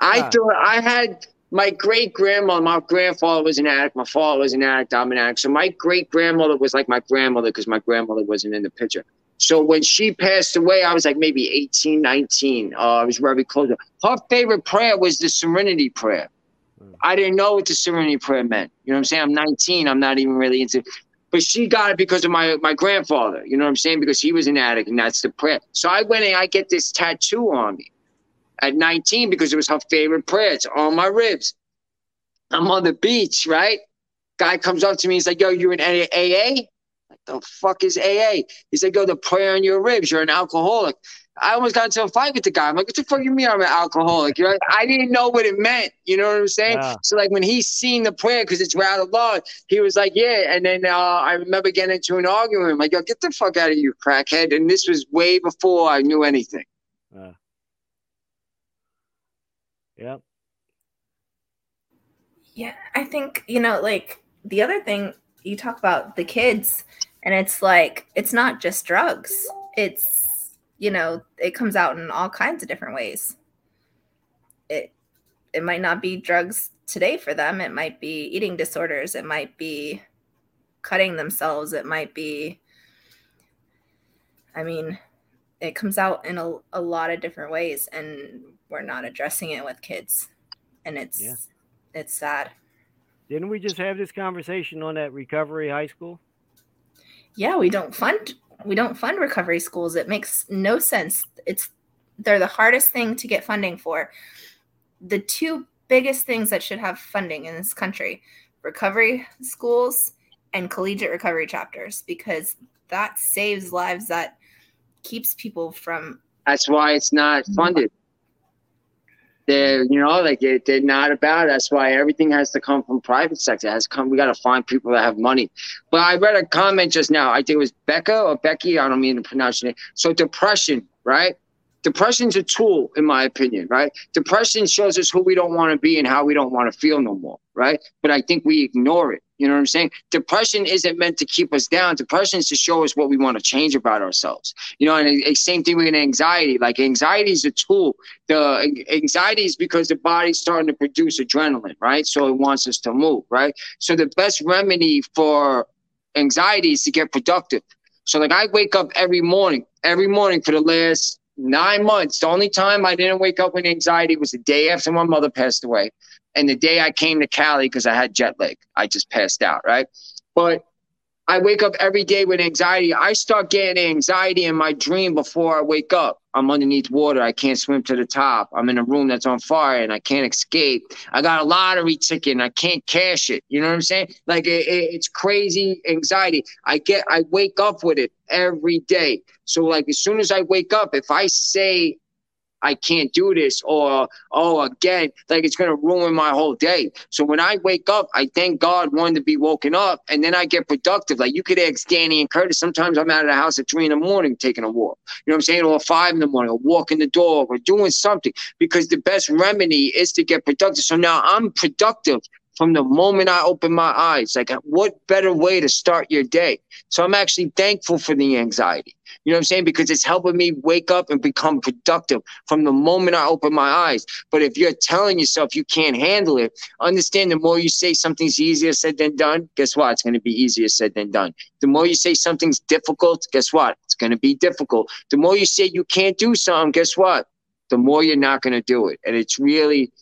I Yeah. thought I had my great grandmother, my grandfather was an addict, my father was an addict, I'm an addict. So my great grandmother was like my grandmother because my grandmother wasn't in the picture. So when she passed away, I was like maybe 18, 19. Uh, I was very close. Her favorite prayer was the Serenity Prayer. Hmm. I didn't know what the Serenity Prayer meant. You know what I'm saying? I'm 19. I'm not even really into but she got it because of my my grandfather. You know what I'm saying? Because he was an addict, and that's the prayer. So I went and I get this tattoo on me at 19 because it was her favorite prayer. It's on my ribs. I'm on the beach, right? Guy comes up to me. He's like, "Yo, you're in AA?" Like the fuck is AA? He's like, "Yo, the prayer on your ribs. You're an alcoholic." I almost got into a fight with the guy. I'm like, what the fuck you mean I'm an alcoholic? You know, I didn't know what it meant. You know what I'm saying? Yeah. So like when he seen the prayer, because it's rather large, he was like, yeah. And then uh, I remember getting into an argument. with him, like, yo, get the fuck out of you, crackhead. And this was way before I knew anything. Uh, yep. Yeah, I think, you know, like the other thing you talk about the kids, and it's like, it's not just drugs. It's, you know, it comes out in all kinds of different ways. It it might not be drugs today for them. It might be eating disorders. It might be cutting themselves. It might be I mean, it comes out in a, a lot of different ways and we're not addressing it with kids. And it's Yeah. it's sad. Didn't we just have this conversation on that recovery high school? yeah we don't fund we don't fund recovery schools. It makes no sense. It's they're the hardest thing to get funding for. The two biggest things that should have funding in this country recovery schools and collegiate recovery chapters because that saves lives that keeps people from That's why it's not funded. They're, you know, like they, they're not about it. That's why everything has to come from private sector. It has come. We got to find people that have money. But I read a comment just now. I think it was Becca or Becky. I don't mean to pronounce it. So depression, right? Depression's a tool, in my opinion, right? Depression shows us who we don't want to be and how we don't want to feel no more, right? But I think we ignore it. You know what I'm saying? Depression isn't meant to keep us down. Depression is to show us what we want to change about ourselves. You know, and uh, same thing with anxiety. Like anxiety is a tool. The anxiety is because the body's starting to produce adrenaline, right? So it wants us to move, right? So the best remedy for anxiety is to get productive. So like I wake up every morning, every morning for the last nine months. The only time I didn't wake up with anxiety was the day after my mother passed away. And the day I came to Cali because I had jet lag, I just passed out, right? But I wake up every day with anxiety. I start getting anxiety in my dream before I wake up. I'm underneath water. I can't swim to the top. I'm in a room that's on fire and I can't escape. I got a lottery ticket and I can't cash it. You know what I'm saying? Like it, it, it's crazy anxiety. I get, I wake up with it every day. So like as soon as I wake up, if I say I can't do this or oh again like it's gonna ruin my whole day. So when I wake up, I thank God one to be woken up and then I get productive. Like you could ask Danny and Curtis. Sometimes I'm out of the house at three in the morning taking a walk. You know what I'm saying? Or five in the morning, or walking the dog or doing something because the best remedy is to get productive. So now I'm productive from the moment I open my eyes. Like, what better way to start your day? So I'm actually thankful for the anxiety. You know what I'm saying? Because it's helping me wake up and become productive from the moment I open my eyes. But if you're telling yourself you can't handle it, understand the more you say something's easier said than done, guess what? It's going to be easier said than done. The more you say something's difficult, guess what? It's going to be difficult. The more you say you can't do something, guess what? The more you're not going to do it. And it's really,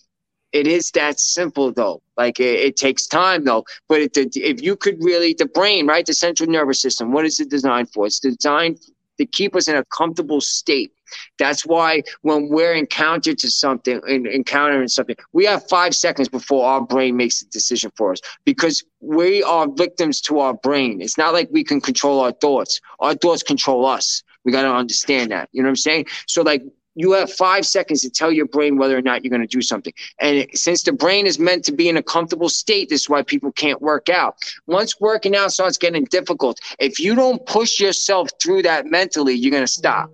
it is that simple though. Like it, it takes time though. But it, if you could really, the brain, right, the central nervous system, what is it designed for? It's designed to keep us in a comfortable state. That's why when we're encountered to something, encountering something, we have five seconds before our brain makes a decision for us because we are victims to our brain. It's not like we can control our thoughts. Our thoughts control us. We got to understand that. You know what I'm saying? So like you have five seconds to tell your brain whether or not you're going to do something. And since the brain is meant to be in a comfortable state, this is why people can't work out. Once working out starts getting difficult, if you don't push yourself through that mentally, you're going to stop.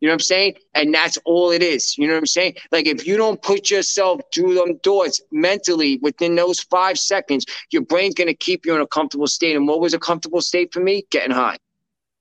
You know what I'm saying? And that's all it is. You know what I'm saying? Like if you don't put yourself through them doors mentally within those five seconds, your brain's going to keep you in a comfortable state. And what was a comfortable state for me? Getting high.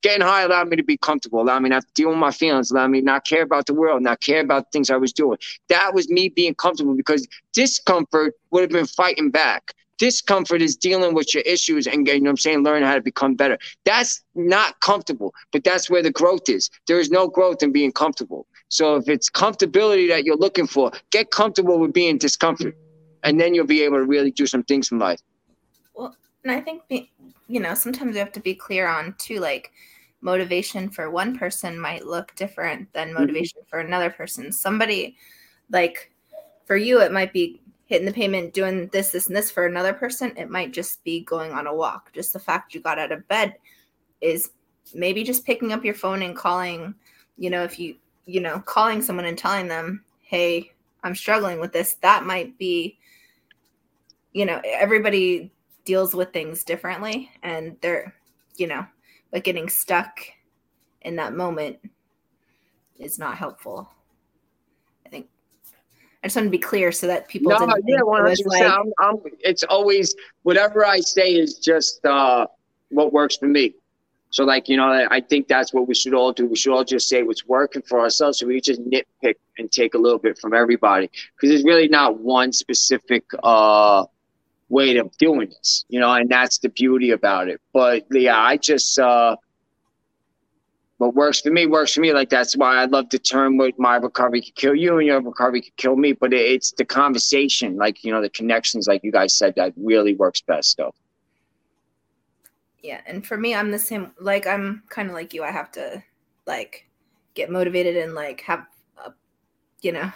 Getting high allowed me to be comfortable, allowed me not to deal with my feelings, allowed me not care about the world, not care about things I was doing. That was me being comfortable because discomfort would have been fighting back. Discomfort is dealing with your issues and you know I'm saying, learn how to become better. That's not comfortable, but that's where the growth is. There is no growth in being comfortable. So if it's comfortability that you're looking for, get comfortable with being discomfort. And then you'll be able to really do some things in life. Well, and I think you know, sometimes we have to be clear on too, like motivation for one person might look different than mm-hmm. motivation for another person. Somebody like for you, it might be hitting the payment, doing this, this, and this. For another person, it might just be going on a walk. Just the fact you got out of bed is maybe just picking up your phone and calling, you know, if you, you know, calling someone and telling them, hey, I'm struggling with this. That might be, you know, everybody deals with things differently and they're, you know, but getting stuck in that moment is not helpful. I think I just want to be clear so that people. No, yeah, one hundred percent. It's always whatever I say is just uh, what works for me. So, like you know, I think that's what we should all do. We should all just say what's working for ourselves. So we just nitpick and take a little bit from everybody because there's really not one specific uh, way of doing this, you know, and that's the beauty about it. But yeah, I just uh what works for me works for me. Like that's why I love the term "With my recovery could kill you and your recovery could kill me. But it's the conversation, like you know, the connections, like you guys said, that really works best though. Yeah, and for me, I'm the same. Like I'm kind of like you. I have to like get motivated and like have a, you know,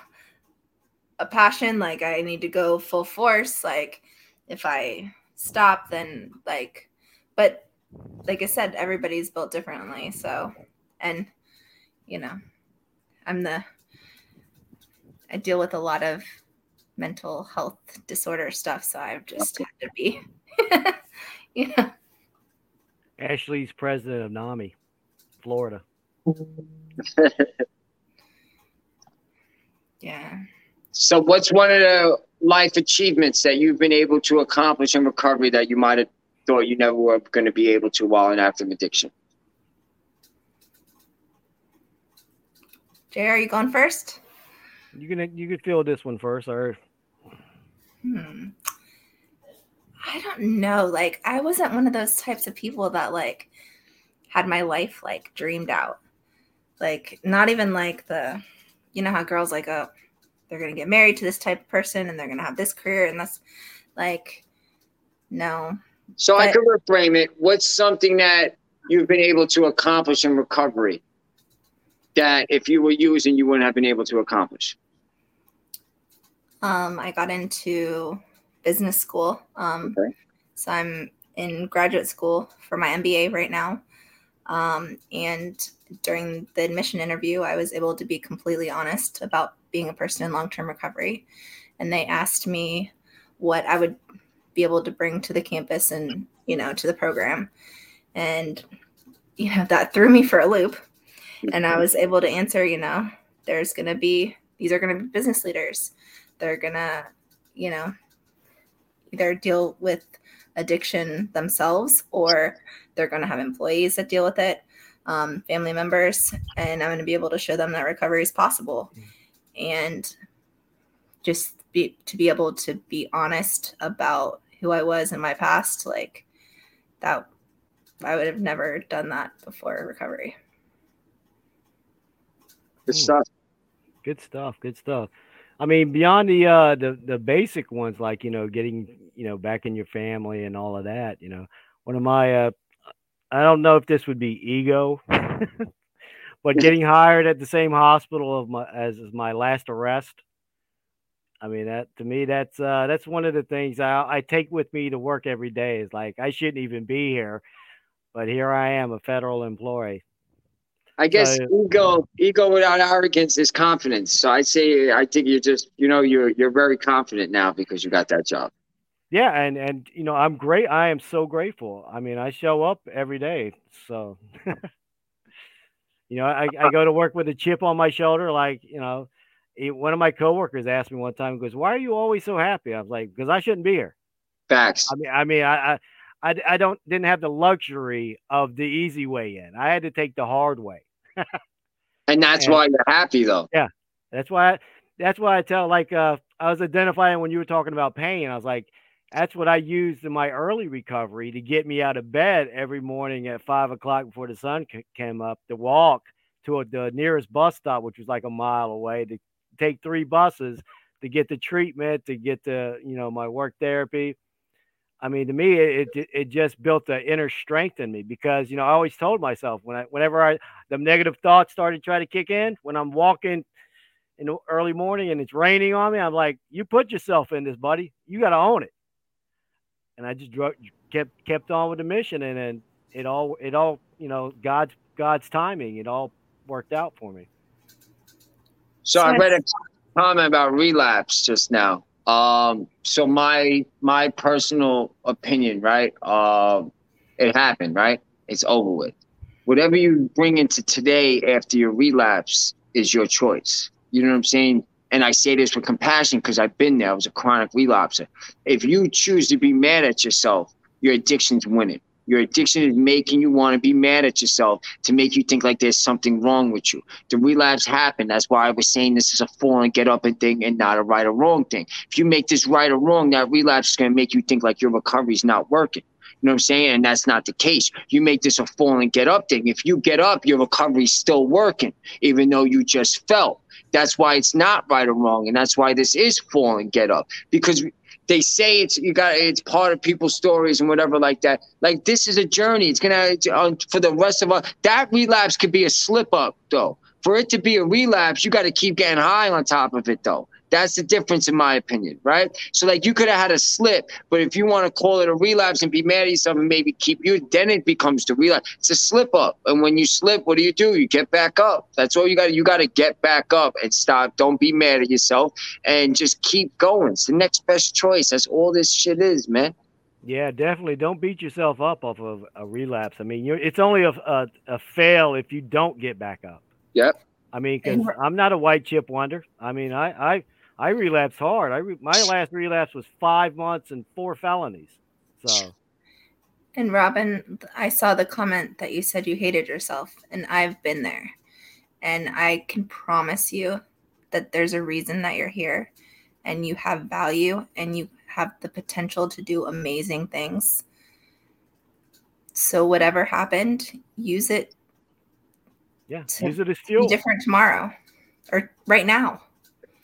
a passion. Like I need to go full force. Like if I stop, then like, but like I said, everybody's built differently. So, and you know, I'm the, I deal with a lot of mental health disorder stuff. So I've just had to be, yeah. Ashley's president of NAMI, Florida. yeah. So, what's one of the life achievements that you've been able to accomplish in recovery that you might have thought you never were going to be able to while in active addiction? Jay, are you going first? You can you could feel this one first, or hmm. I don't know. Like I wasn't one of those types of people that like had my life like dreamed out. Like not even like the you know how girls like oh they're going to get married to this type of person and they're going to have this career and that's like no So I But- could reframe it. What's something that you've been able to accomplish in recovery that if you were using, you wouldn't have been able to accomplish? Um, I got into business school. Um, Okay. So I'm in graduate school for my MBA right now. Um, and during the admission interview, I was able to be completely honest about being a person in long term recovery. And they asked me what I would be able to bring to the campus and, you know, to the program. And, you know, that threw me for a loop. And I was able to answer, you know, there's going to be, these are going to be business leaders. They're going to, you know, either deal with addiction themselves or they're going to have employees that deal with it, um, family members, and I'm going to be able to show them that recovery is possible. And just be to be able to be honest about who I was in my past, like that, I would have never done that before recovery. Good stuff. Good stuff. Good stuff. I mean, beyond the uh the the basic ones like you know getting you know back in your family and all of that. You know, one of my uh, I don't know if this would be ego, but getting hired at the same hospital of my as, as my last arrest. I mean that to me that's uh that's one of the things I I take with me to work every day is like I shouldn't even be here, but here I am a federal employee. I guess So- ego, ego without arrogance is confidence. So I say, I think you're just, you know, you're you're very confident now because you got that job. Yeah, and and you know, I'm great. I am so grateful. I mean, I show up every day, so you know, I, I go to work with a chip on my shoulder. Like, you know, eh, one of my coworkers asked me one time, he goes, "Why are you always so happy?" I was like, "Because I shouldn't be here." Facts. I mean, I mean, I, I, I, I don't didn't have the luxury of the easy way in. I had to take the hard way. And that's and- why you're happy though. Yeah, that's why I, that's why I tell like uh I was identifying when you were talking about pain. I was like, that's what I used in my early recovery to get me out of bed every morning at five o'clock before the sun c- came up to walk to a, the nearest bus stop, which was like a mile away, to take three buses to get the treatment, to get the you know my work therapy. I mean, to me, it it, it just built the inner strength in me because you know I always told myself when I whenever I the negative thoughts started to try to kick in when I'm walking in the early morning and it's raining on me, I'm like, you put yourself in this, buddy. You got to own it. And I just dro- kept kept on with the mission, and then it all it all you know God's God's timing. It all worked out for me. So I read a comment about relapse just now. Um, so my my personal opinion, right? Um, it happened, right? It's over with. Whatever you bring into today after your relapse is your choice. You know what I'm saying? And I say this with compassion because I've been there. I was a chronic relapser. If you choose to be mad at yourself, your addiction's winning. Your addiction is making you want to be mad at yourself to make you think like there's something wrong with you. The relapse happened. That's why I was saying this is a fall and get up and thing and not a right or wrong thing. If you make this right or wrong, that relapse is going to make you think like your recovery is not working. You know what I'm saying? And that's not the case. You make this a fall and get up thing. If you get up, your recovery's still working, even though you just fell. That's why it's not right or wrong. And that's why this is fall and get up. Because they say it's you got it's part of people's stories and whatever like that. Like this is a journey. It's gonna uh, for the rest of us. That relapse could be a slip up though. For it to be a relapse, you got to keep getting high on top of it though. That's the difference in my opinion, right? So like you could have had a slip, but if you want to call it a relapse and be mad at yourself and maybe keep you, then it becomes the relapse. It's a slip up, and when you slip, what do you do? You get back up. That's all you got. You got to get back up and stop. Don't be mad at yourself and just keep going. It's the next best choice. That's all this shit is, man. Yeah, definitely. Don't beat yourself up off of a relapse. I mean, you're, it's only a, a, a fail if you don't get back up. Yep. I mean, because I'm not a white chip wonder. I mean, I I, I relapse hard. I re, my last relapse was five months and four felonies. So And Robin, I saw the comment that you said you hated yourself, and I've been there. And I can promise you that there's a reason that you're here and you have value and you have the potential to do amazing things. So, whatever happened, use it yeah, use it as be fuel. different tomorrow or right now.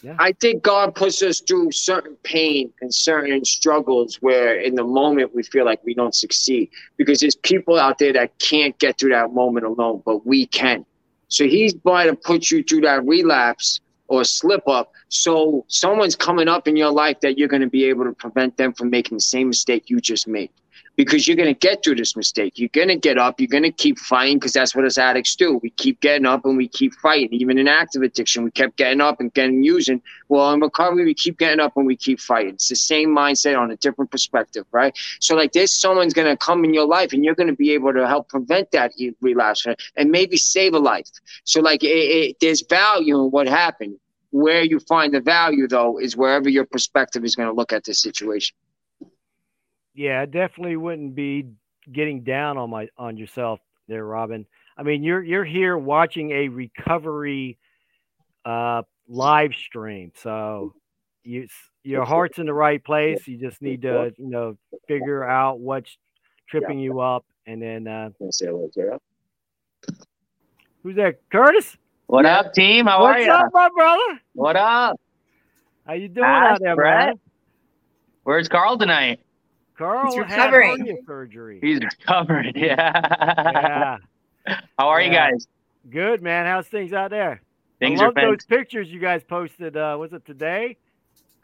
Yeah. I think God puts us through certain pain and certain struggles where in the moment we feel like we don't succeed because there's people out there that can't get through that moment alone, but we can. So he's going to put you through that relapse or slip up. So someone's coming up in your life that you're going to be able to prevent them from making the same mistake you just made because you're going to get through this mistake. You're going to get up. You're going to keep fighting because that's what us addicts do. We keep getting up and we keep fighting. Even in active addiction, we kept getting up and getting using. Well, in recovery, we keep getting up and we keep fighting. It's the same mindset on a different perspective, right? So, like this, someone's going to come in your life and you're going to be able to help prevent that relapse and maybe save a life. So, like, it, it, there's value in what happened. Where you find the value, though, is wherever your perspective is going to look at this situation yeah, I definitely wouldn't be getting down on my on yourself there, Robin. I mean, you're you're here watching a recovery uh, live stream, so you your heart's in the right place. You just need to you know figure out what's tripping you up, and then uh, who's that? Curtis. What up, team? How What's are you? up, my brother? What up? How you doing Ask out there, Brett. man? Where's Carl tonight? Carl He's had recovering. hernia surgery. He's recovering. Yeah. yeah, How are you guys? good man. How's things out there? Things I are love those pictures you guys posted. Uh, was it today?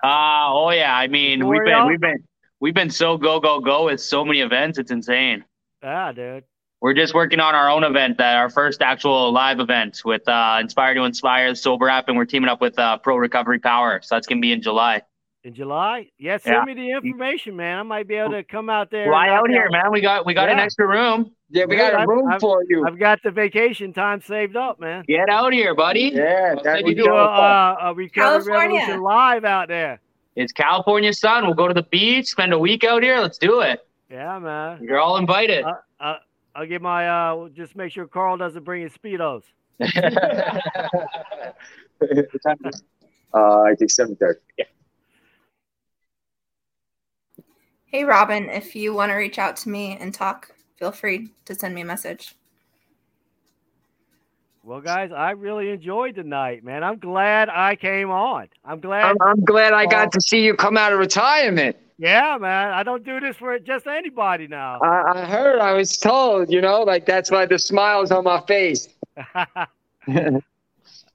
Uh, oh yeah. I mean, we've Gloria? been we've been we've been so go go go with so many events. It's insane. Ah, dude. We're just working on our own event, that our first actual live event with uh, Inspire to Inspire, the Sober App, and we're teaming up with uh, Pro Recovery Power. So that's gonna be in July. In July? Yeah, send Yeah. me the information, man. I might be able to come out there. Fly and knock out here, man. We got we got an extra room. Yeah, we Good, got a I've- room I've- for you. I've got the vacation time saved up, man. Get out here, buddy. yeah, I'll that send Do a, uh, a recovery California. revolution live out there. It's California sun. We'll go to the beach, spend a week out here. Let's do it. Yeah, man. You're all invited. Uh, uh, I'll get my uh, just make sure Carl doesn't bring his speedos. uh, I think seven thirty. Yeah. Hey, Robin, if you want to reach out to me and talk, feel free to send me a message. Well, guys, I really enjoyed the night, man. I'm glad I came on. I'm glad. I'm, I'm glad I got to see you come out of retirement. yeah, man. I don't do this for just anybody now. I, I heard. I was told. You know, like that's why the smiles on my face.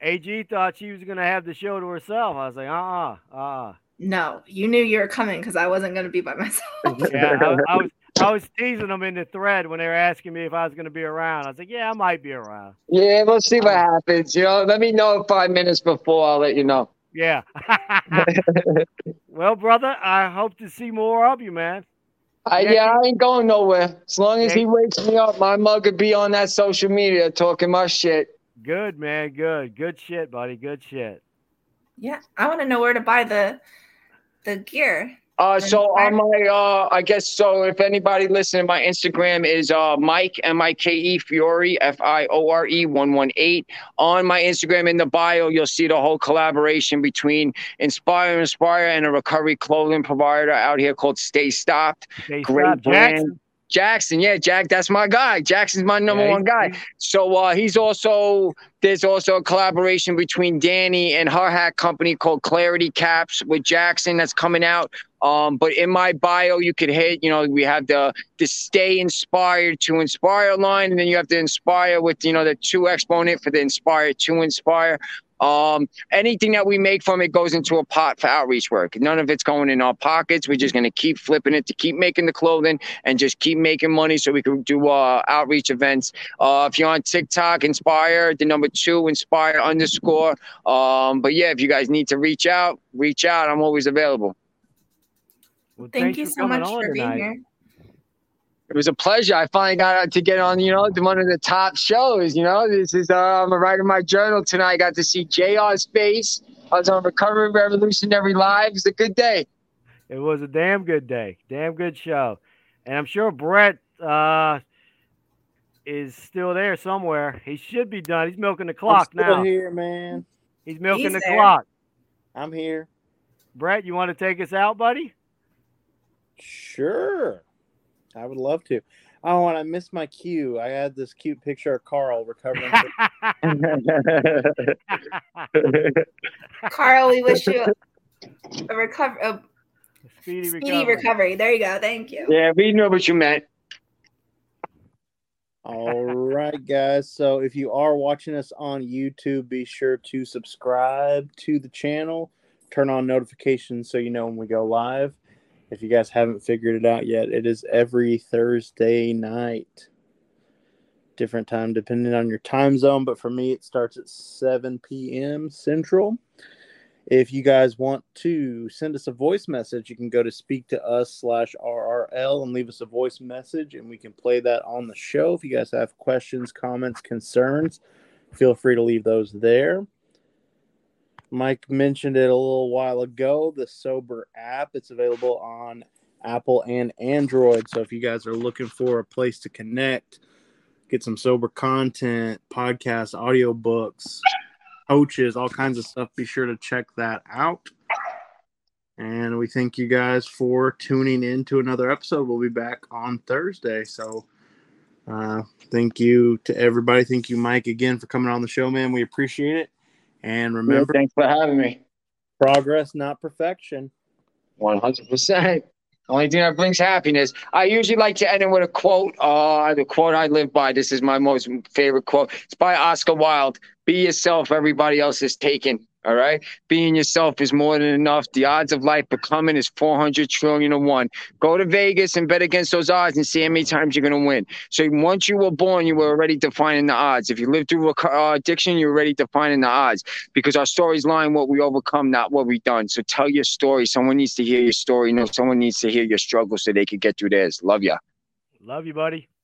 AG thought she was gonna have the show to herself. I was like, uh, uh-uh, uh, No, you knew you were coming because I wasn't going to be by myself. yeah. I, I was, I was teasing them in the thread when they were asking me if I was gonna be around. I was like, yeah, I might be around. Yeah, we'll see what uh, happens. You know, let me know five minutes before. I'll let you know. Yeah. well, brother, I hope to see more of you, man. I, Yeah, yeah, I ain't going nowhere. As long as Yeah. he wakes me up, my mug could be on that social media talking my shit. Good, man. Good. Good shit, buddy. Good shit. yeah, I want to know where to buy the the gear. Uh, so on my, uh, I guess so. If anybody listening, my Instagram is uh Mike M I K E Fiore F I O R E one one eight. On my Instagram in the bio, you'll see the whole collaboration between Inspire Inspire and a recovery clothing provider out here called Stay Stopped. Okay, Great stop, brand. Jackson. Jackson, yeah, Jack, that's my guy. Jackson's my number Yeah, one guy. So uh, he's also there's also a collaboration between Danny and her hat company called Clarity Caps with Jackson that's coming out. Um, but in my bio, you could hit, you know, we have the the stay inspired to inspire line, and then you have to inspire with, you know, the two exponent for the inspire to inspire. Um, anything that we make from it goes into a pot for outreach work. None of it's going in our pockets. We're just gonna keep flipping it to keep making the clothing and just keep making money so we can do uh, outreach events. Uh, if you're on TikTok, Inspire, the number two, Inspire underscore. Um, but yeah, if you guys need to reach out, reach out. I'm always available. Well, Thank you so much on for being tonight. here. It was a pleasure. I finally got to get on, you know, one of the top shows. You know, this is uh, I'm writing my journal tonight. I got to see JR's face. I was on Recovery Revolutionary Live. It was a good day. It was a damn good day. Damn good show. And I'm sure Brett uh, is still there somewhere. He should be done. He's milking the clock I'm still now. here, man. He's milking He's the there. clock. I'm here. Brett, you want to take us out, buddy? Sure. I would love to. Oh, and I missed my cue. I had this cute picture of Carl recovering. Carl, we wish you a recover a Speedy, speedy recovery. recovery. There you go. Thank you. yeah, we know what you meant. All right, guys. So if you are watching us on YouTube, be sure to subscribe to the channel, turn on notifications so you know when we go live. If you guys haven't figured it out yet, it is every Thursday night. Different time depending on your time zone, but for me, it starts at 7 p.m. Central. If you guys want to send us a voice message, you can go to speak to us slash RRL and leave us a voice message, and we can play that on the show. If you guys have questions, comments, concerns, feel free to leave those there. Mike mentioned it a little while ago the Sober app. It's available on Apple and Android. So if you guys are looking for a place to connect, get some sober content, podcasts, audiobooks, coaches, all kinds of stuff, be sure to check that out. And we thank you guys for tuning in to another episode. We'll be back on Thursday. So uh, thank you to everybody. Thank you, Mike, again for coming on the show, man. We appreciate it. And remember, Thanks for having me. progress, not perfection. One hundred percent. Only thing that brings happiness. I usually like to end it with a quote. Uh, the quote I live by. This is my most favorite quote. It's by Oscar Wilde. Be yourself. Everybody else is taken. All right. Being yourself is more than enough. The odds of life becoming is 400 trillion to one. Go to Vegas and bet against those odds and see how many times you're going to win. So once you were born, you were already defining the odds. If you lived through uh, addiction, you're already defining the odds because our stories line what we overcome, not what we've done. So tell your story. Someone needs to hear your story. No, someone needs to hear your struggle so they can get through theirs. Love ya. Love you, buddy.